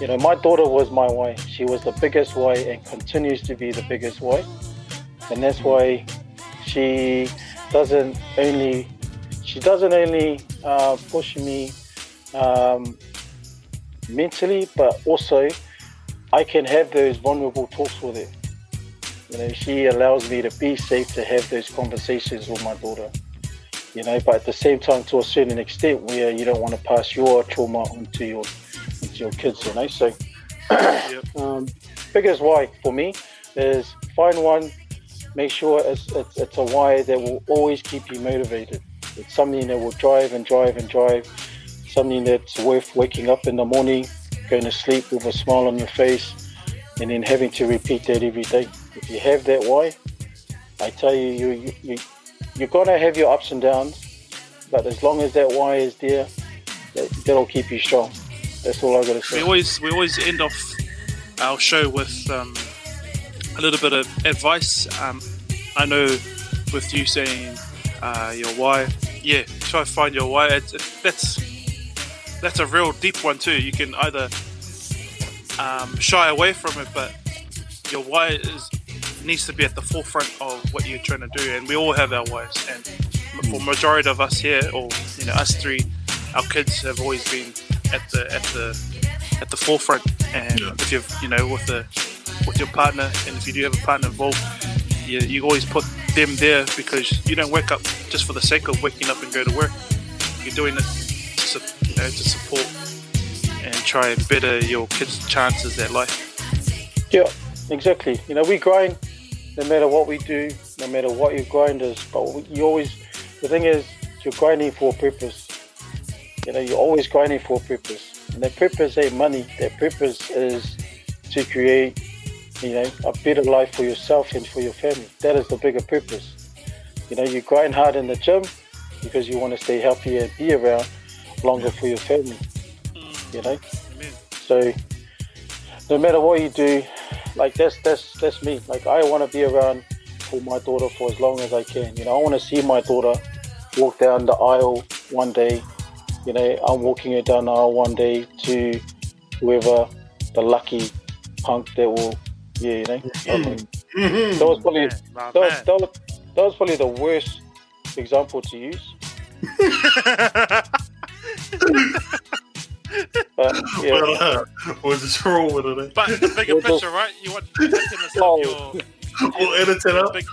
You know, my daughter was my why. She was the biggest why and continues to be the biggest why. And that's why she doesn't only she doesn't only uh, push me um, mentally, but also I can have those vulnerable talks with her. You know, she allows me to be safe to have those conversations with my daughter. You know, but at the same time, to a certain extent, where you don't want to pass your trauma onto your onto your kids. You know, so um, biggest why for me is find one, make sure it's, it's it's a why that will always keep you motivated. It's something that will drive and drive and drive. Something that's worth waking up in the morning, going to sleep with a smile on your face, and then having to repeat that every day. If you have that why, I tell you, you, you, you you're gonna have your ups and downs, but as long as that why is there, that, that'll keep you strong. That's all I gotta say. we always we always end off our show with um, a little bit of advice. Um, I know with you saying uh, your why, yeah, try to find your why. It's, it, that's that's a real deep one too. You can either um, shy away from it, but your why is needs to be at the forefront of what you're trying to do. And we all have our whys, and for majority of us here, or you know, us three, our kids have always been at the at the at the forefront. And Yeah. if you've you know with the with your partner, and if you do have a partner involved, you, you always put them there because you don't wake up just for the sake of waking up and go to work. You're doing it to, su- you know, to support and try and better your kids' chances at life. Yeah, exactly. You know, we grind no matter what we do, no matter what your grind is. But you always, the thing is, you're grinding for a purpose. You know, you're always grinding for a purpose. And that purpose ain't money. That purpose is to create, you know, a better life for yourself and for your family. That is the bigger purpose. You know, you grind hard in the gym because you want to stay healthy and be around longer for your family. Mm. You know? Amen. So no matter what you do, like that's that's that's me. Like I want to be around for my daughter for as long as I can. You know, I want to see my daughter walk down the aisle one day. You know, I'm walking her down the aisle one day to whoever the lucky punk that will, yeah, you know. I mean, Mhm. that was probably Man, that was, that, was, that was probably the worst example to use. But yeah, Well, uh, was it wrong with it? But the bigger We'll just- picture, right? You want the happiness of Oh. your. We'll edit it out. Big,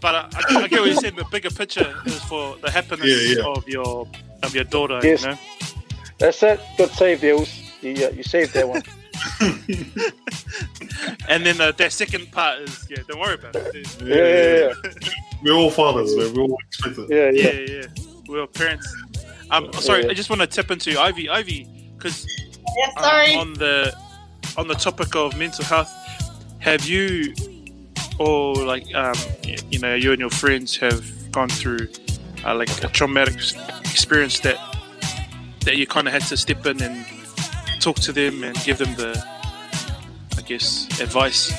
but uh, I, I get what you're saying. The bigger picture is for the happiness Yeah, yeah. of your of your daughter. Yes. You know. that's it. Good save, Deals. You, uh, you saved that one. And then uh, that second part is yeah. Don't worry about it. dude. Yeah, yeah, We're all fathers, man. We all expect it. yeah, yeah. Yeah, yeah. we were parents. Um, sorry, Yeah. I just want to tip into Ivy, Ivy, because Yeah, sorry. on the on the topic of mental health, have you or like um, you know you and your friends have gone through uh, like a traumatic experience that that you kind of had to step in and talk to them and give them the I guess advice.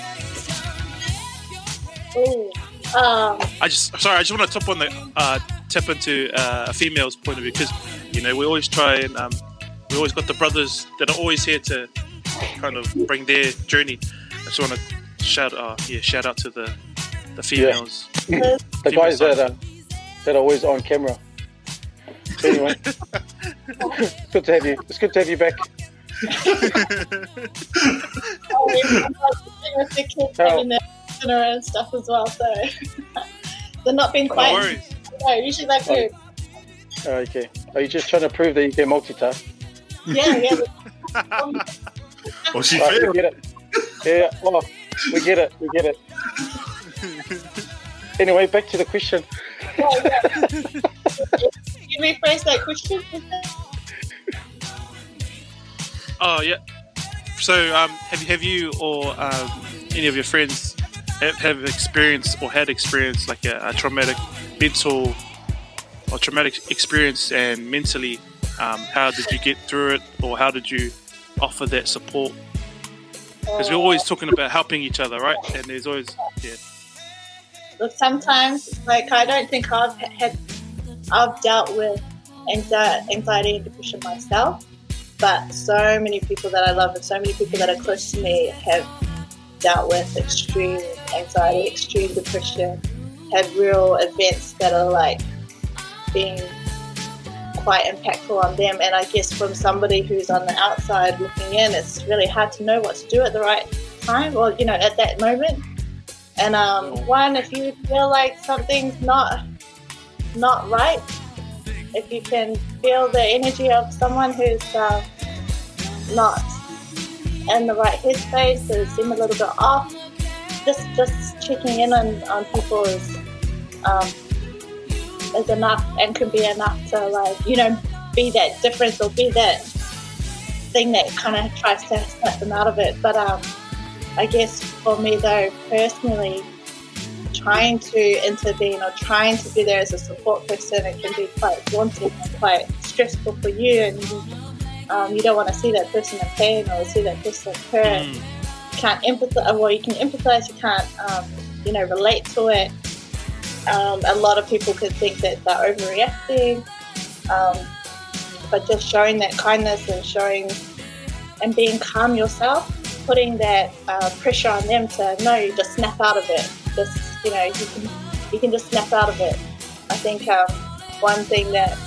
Ooh. Um, I just sorry, I just want to top on the uh, tap into uh, a female's point of view because you know we always try and um, we always got the brothers that are always here to kind of bring their journey. I just want to shout uh, yeah shout out to the the females. The Female guys that are that are always on camera. Anyway, it's good to have you. It's good to have you back. oh, with the kids Oh. having their dinner and stuff as well, so they're not being no worries. No, usually they're good. Okay. Are you just trying to prove that you can multitask? Yeah, yeah. Um, Oh, she Right, failed. Yeah. Oh, we get it. We get it. Anyway, back to the question. yeah, yeah. you rephrase that question? Oh yeah. So um, have you have you or um, any of your friends have, have experienced or had experienced like a, a traumatic mental or traumatic experience and mentally um, how did you get through it or how did you offer that support because we're always talking about helping each other right? And there's always yeah. Look, sometimes, like, I don't think I've had, I've dealt with anxi- anxiety and depression myself, but so many people that I love and so many people that are close to me have dealt with extreme anxiety, extreme depression, had real events that are like being quite impactful on them. And I guess from somebody who's on the outside looking in, it's really hard to know what to do at the right time or, you know, at that moment. And um, one, if you feel like something's not not right, if you can feel the energy of someone who's uh, not in the right headspace or seem a little bit off, just just checking in on, on people is um, is enough and can be enough to like you know be that difference or be that thing that kind of tries to snap them out of it. But um, I guess for me though, personally, trying to intervene or trying to be there as a support person, it can be quite daunting and quite stressful for you, and you, um, you don't want to see that person in pain or see that person hurt. Mm. You can't empathize. Well, you can empathize. You can't, um, you know, relate to it. Um, a lot of people could think that they're overreacting, um, but just showing that kindness and showing and being calm yourself putting that uh, pressure on them to no, just snap out of it. Just you know, you can you can just snap out of it. I think um, one thing that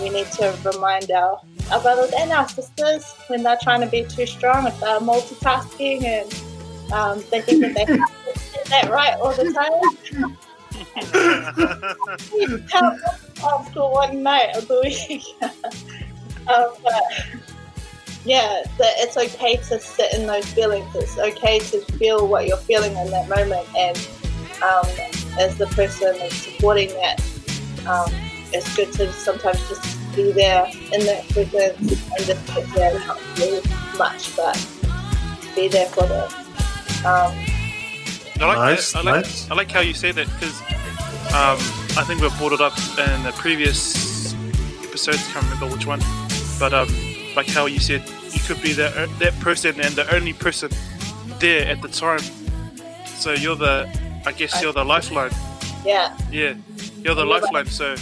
we need to remind our our brothers and our sisters when they're trying to be too strong, if they're multitasking and um, they think that they have to get that right all the time. You for one night of the week. um, but yeah, that it's okay to sit in those feelings. It's okay to feel what you're feeling in that moment. And um, as the person that's supporting that, um, it's good to sometimes just be there in that presence and just sit there and not do much, but be there for them. I like Nice, that. I like, nice. I like how you say that because um, I think we've brought it up in the previous episodes. I can't remember which one, but um, like how you said you could be that that person and the only person there at the time. So you're the, I guess you're the lifeline. yeah, Yeah, you're the Yeah, but- lifeline. So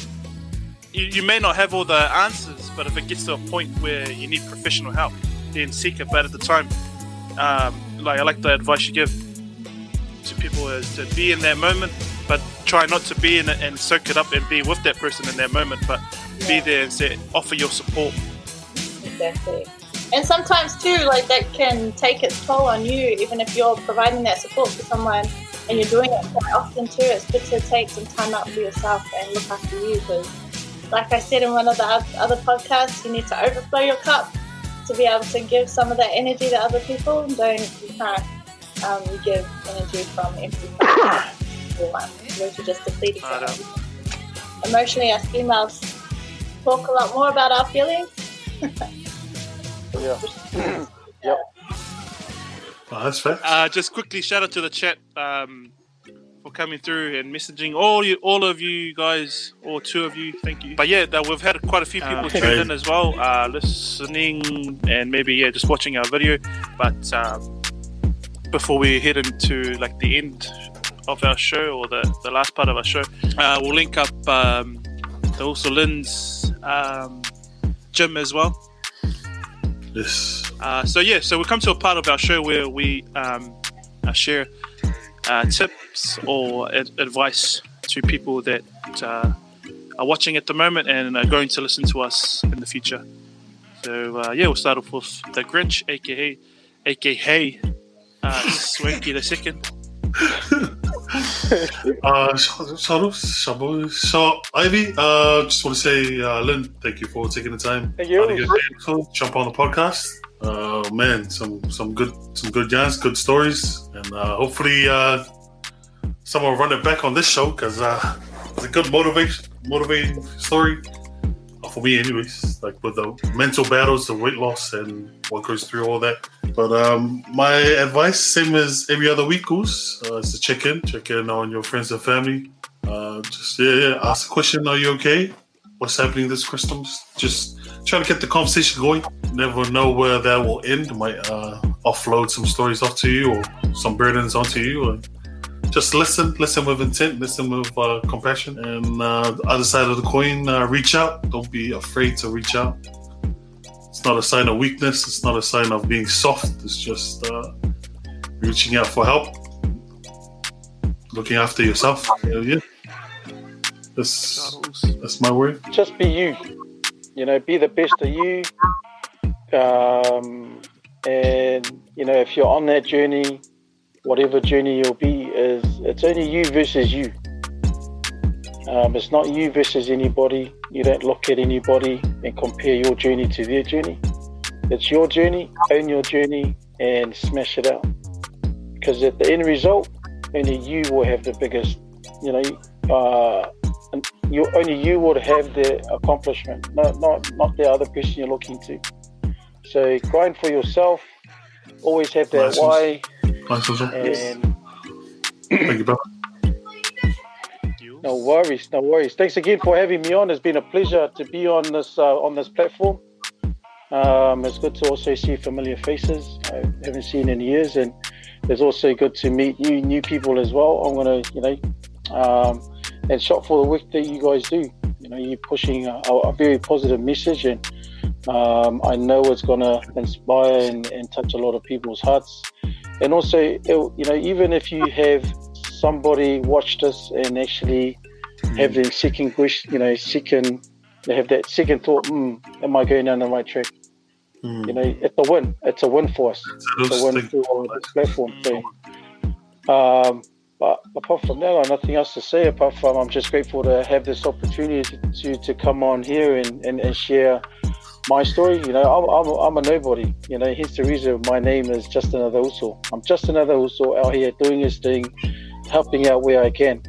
you, you may not have all the answers, but if it gets to a point where you need professional help, then seek it. But at the time, um, like I like the advice you give to people is to be in that moment, but try not to be in it and soak it up and be with that person in that moment, but be there and say, offer your support. exactly. And sometimes too, like that can take its toll on you, even if you're providing that support for someone and you're doing it quite often too. It's good to take some time out for yourself and look after you because, like I said in one of the other podcasts, you need to overflow your cup to be able to give some of that energy to other people. Don't you can't um, give energy from empty cup. You want- You're just depleting I know. yourself. emotionally, us females talk a lot more about our feelings. Yeah. Oh, that's fair. Uh, just quickly, shout out to the chat um, for coming through and messaging all you, all of you guys, or two of you. Thank you. But yeah, that we've had quite a few people Uh, tuned okay. in as well, uh, listening and maybe yeah, just watching our video. But um, before we head into like the end of our show or the, the last part of our show, uh, we'll link up um, the Uso Lynn's um, gym as well. Yes. Uh, so yeah, so we come to a part of our show where we um, uh, share uh, tips or ad- advice to people that uh, are watching at the moment and are going to listen to us in the future. So uh, yeah, we'll start off with the Grinch, aka aka uh, Swanky the Second. Uh, so, so, so, so, Ivy, uh, just want to say, uh, Lynn, thank you for taking the time. Thank you. out of your day jump on the podcast. Uh, man, some some good some good yarns, good stories, and uh, hopefully uh, someone will run it back on this show because uh, it's a good motivation motivating story for me, anyways. Like with the mental battles, the weight loss, and what goes through all that. But um, my advice, same as every other week, goes, uh, is to check in, check in on your friends and family. Uh, just yeah, yeah, ask the question: Are you okay? What's happening this Christmas? Just try to get the conversation going. Never know where that will end. Might uh, offload some stories off to you or some burdens onto you. Or just listen, listen with intent, listen with uh, compassion. And uh, the other side of the coin, uh, reach out. Don't be afraid to reach out. It's not a sign of weakness. It's not a sign of being soft. It's just uh, reaching out for help, looking after yourself. Yeah. That's that's my word. just be you. You know, be the best of you. Um, and you know, if you're on that journey, whatever journey you'll be, is it's only you versus you. Um, it's not you versus anybody. You don't look at anybody and compare your journey to their journey. It's your journey. Own your journey and smash it out. Because at the end result, only you will have the biggest. You know, uh, you only you would have the accomplishment, not not not the other person you're looking to. So grind for yourself. Always have that Nice. why, Nice as well. and Thank you, brother. no worries, no worries. Thanks again for having me on. It's been a pleasure to be on this uh, on this platform. Um, it's good to also see familiar faces I haven't seen in years, and it's also good to meet you new people as well. I'm gonna, you know, um, and shot for the work that you guys do. You know, you're pushing a, a very positive message, and um, I know it's gonna inspire and, and touch a lot of people's hearts. And also, you know, even if you have somebody watch this and actually have the second question, you know, second, they have that second thought, mm, am I going down the right track? Mm. You know, it's a win. It's a win for us. It's a win for this platform. So, um, but apart from that, I have nothing else to say. Apart from I'm just grateful to have this opportunity to, to, to come on here and, and, and share my story. You know, I'm, I'm, I'm a nobody. You know, hence the reason my name is just another Uso. I'm just another Uso out here doing his thing, helping out where I can.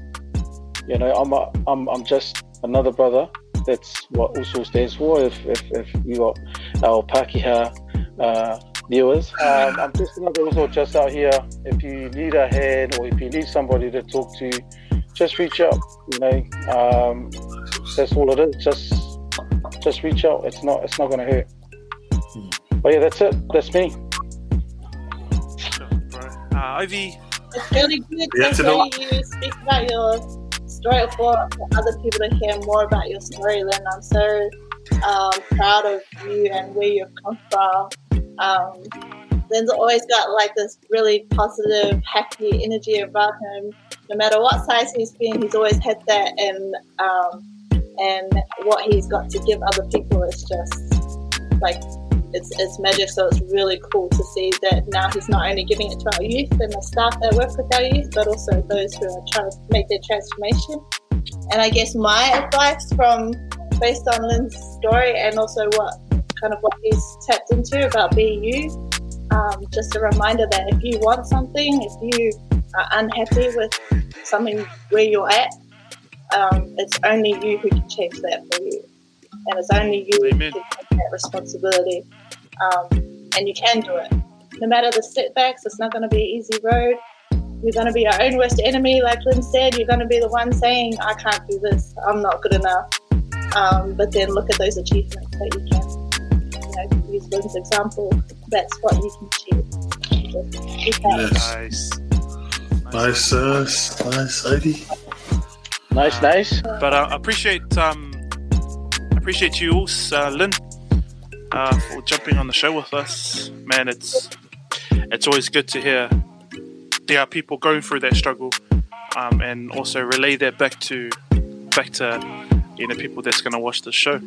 You know, I'm a, I'm I'm just another brother. That's what Uso stands for. If if, if you got our Pakeha uh, viewers, um, I'm just another Uso just out here. If you need a hand or if you need somebody to talk to, just reach out. You know, um, that's all it is. Just just reach out. It's not it's not gonna hurt. But yeah, that's it. That's me. Sure, bro. Uh, Ivy, It's really good Yeah, to to hear you speak about your story for, for other people to hear more about your story, Lynn. I'm so um, proud of you and where you've come from. Um, Lynn's always got like this really positive, happy energy about him. No matter what size he's been, he's always had that, and um, and what he's got to give other people is just like it's, it's magic. So it's really cool to see that now he's not only giving it to our youth and the staff that work with our youth, but also those who are trying to make their transformation. And I guess my advice from based on Lynn's story and also what kind of what he's tapped into about being you, um, just a reminder that if you want something, if you are unhappy with something where you're at, um, it's only you who can change that for you, and it's only you Amen. who can take that responsibility. Um, and you can do it, no matter the setbacks. It's not going to be an easy road. You're going to be your own worst enemy, like Lynn said. You're going to be the one saying, "I can't do this. I'm not good enough." Um, but then look at those achievements that you can. You know, use Lynn's example. That's what you can achieve. Just keep that. Yes. Nice. Nice, nice, Ivy. Nice, nice. But uh, I appreciate um, appreciate you all, uh, Lynn, uh, for jumping on the show with us. Man, it's it's always good to hear there are people going through that struggle, um, and also relay that back to back to you know people that's going to watch the show.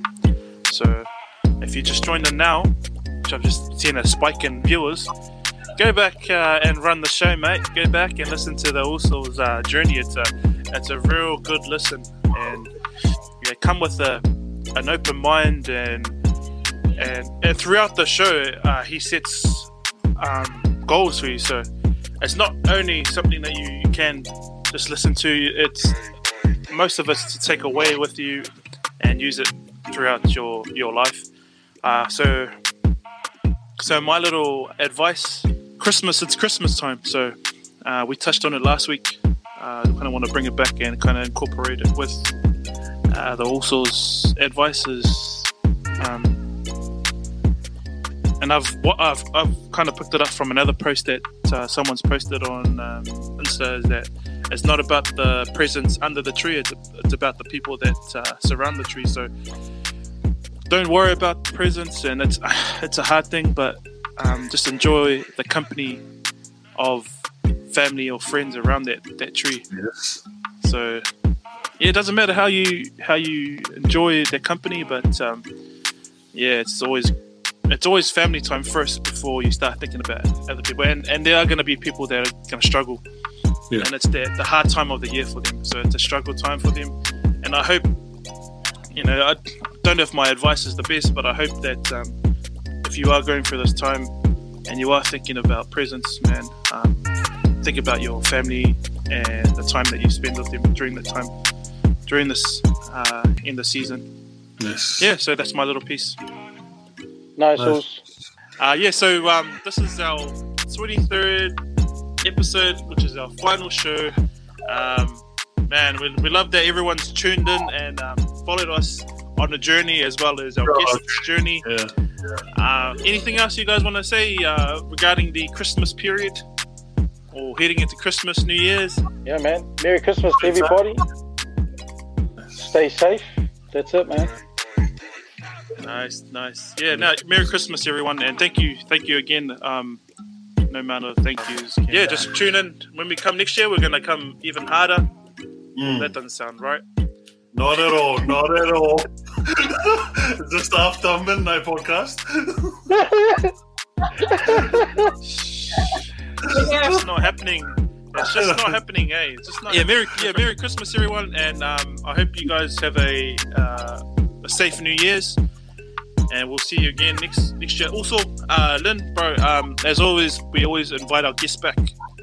So if you just joined in now, which I've just seen a spike in viewers. Go back uh, and run the show, mate. Go back and listen to the Usos uh, journey. It's a, it's a real good listen, and yeah, come with a, an open mind and and, and throughout the show uh, he sets um, goals for you so it's not only something that you, you can just listen to it's most of us to take away with you and use it throughout your your life uh, so so my little advice christmas it's christmas time so uh, we touched on it last week uh, kind of want to bring it back and kind of incorporate it with uh, the Allsource advice is, um, and I've what I've, I've kind of picked it up from another post that uh, someone's posted on um, Insta is that it's not about the presents under the tree; it's, it's about the people that uh, surround the tree. So don't worry about the presents, and it's it's a hard thing, but um, just enjoy the company of family or friends around that that tree. Yes. So yeah, it doesn't matter how you how you enjoy their company, but um, yeah, it's always it's always family time first before you start thinking about other people. And and there are going to be people that are going to struggle, Yeah. and it's the the hard time of the year for them. So it's a struggle time for them, and I hope you know I don't know if my advice is the best, but I hope that um, if you are going through this time and you are thinking about presents, man, um, think about your family and the time that you spend with them during the time during this uh, in the season. Yes. Yeah, so that's my little piece. Nice, Nice. Uh, yeah, so um, this is our 23rd episode, which is our final show. Um, man, we, we love that everyone's tuned in and um, followed us on the journey as well as our Yeah. guest journey. Yeah. Uh, anything else you guys want to say uh, regarding the Christmas period or heading into Christmas, New Year's? Yeah, man. Merry Christmas to everybody. Stay safe. That's it, man. Nice, nice. Yeah, no, Merry Christmas, everyone, and thank you, thank you again. Um, no amount of thank yous. Yeah, just tune in when we come next year. We're gonna come even harder. Mm. That doesn't sound right. Not at all. Not at all. Just after midnight podcast. It's just not happening. It's just not happening, eh? It's just not. Yeah, Merry, yeah, Merry Christmas, everyone, and um, I hope you guys have a uh, a safe New Year's, and we'll see you again next next year. Also, uh, Lynn, bro, um, as always, we always invite our guests back.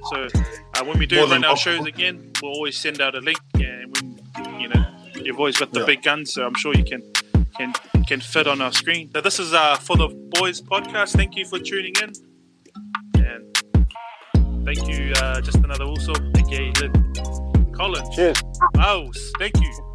So uh, when we do More run our shows again, we'll always send out a link, and when you know you've always got the Yeah. big guns, so I'm sure you can can can fit on our screen. So this is uh, for the boys podcast. Thank you for tuning in, and thank you, uh, just another Uso, aka Collins. Cheers. Oh, thank you.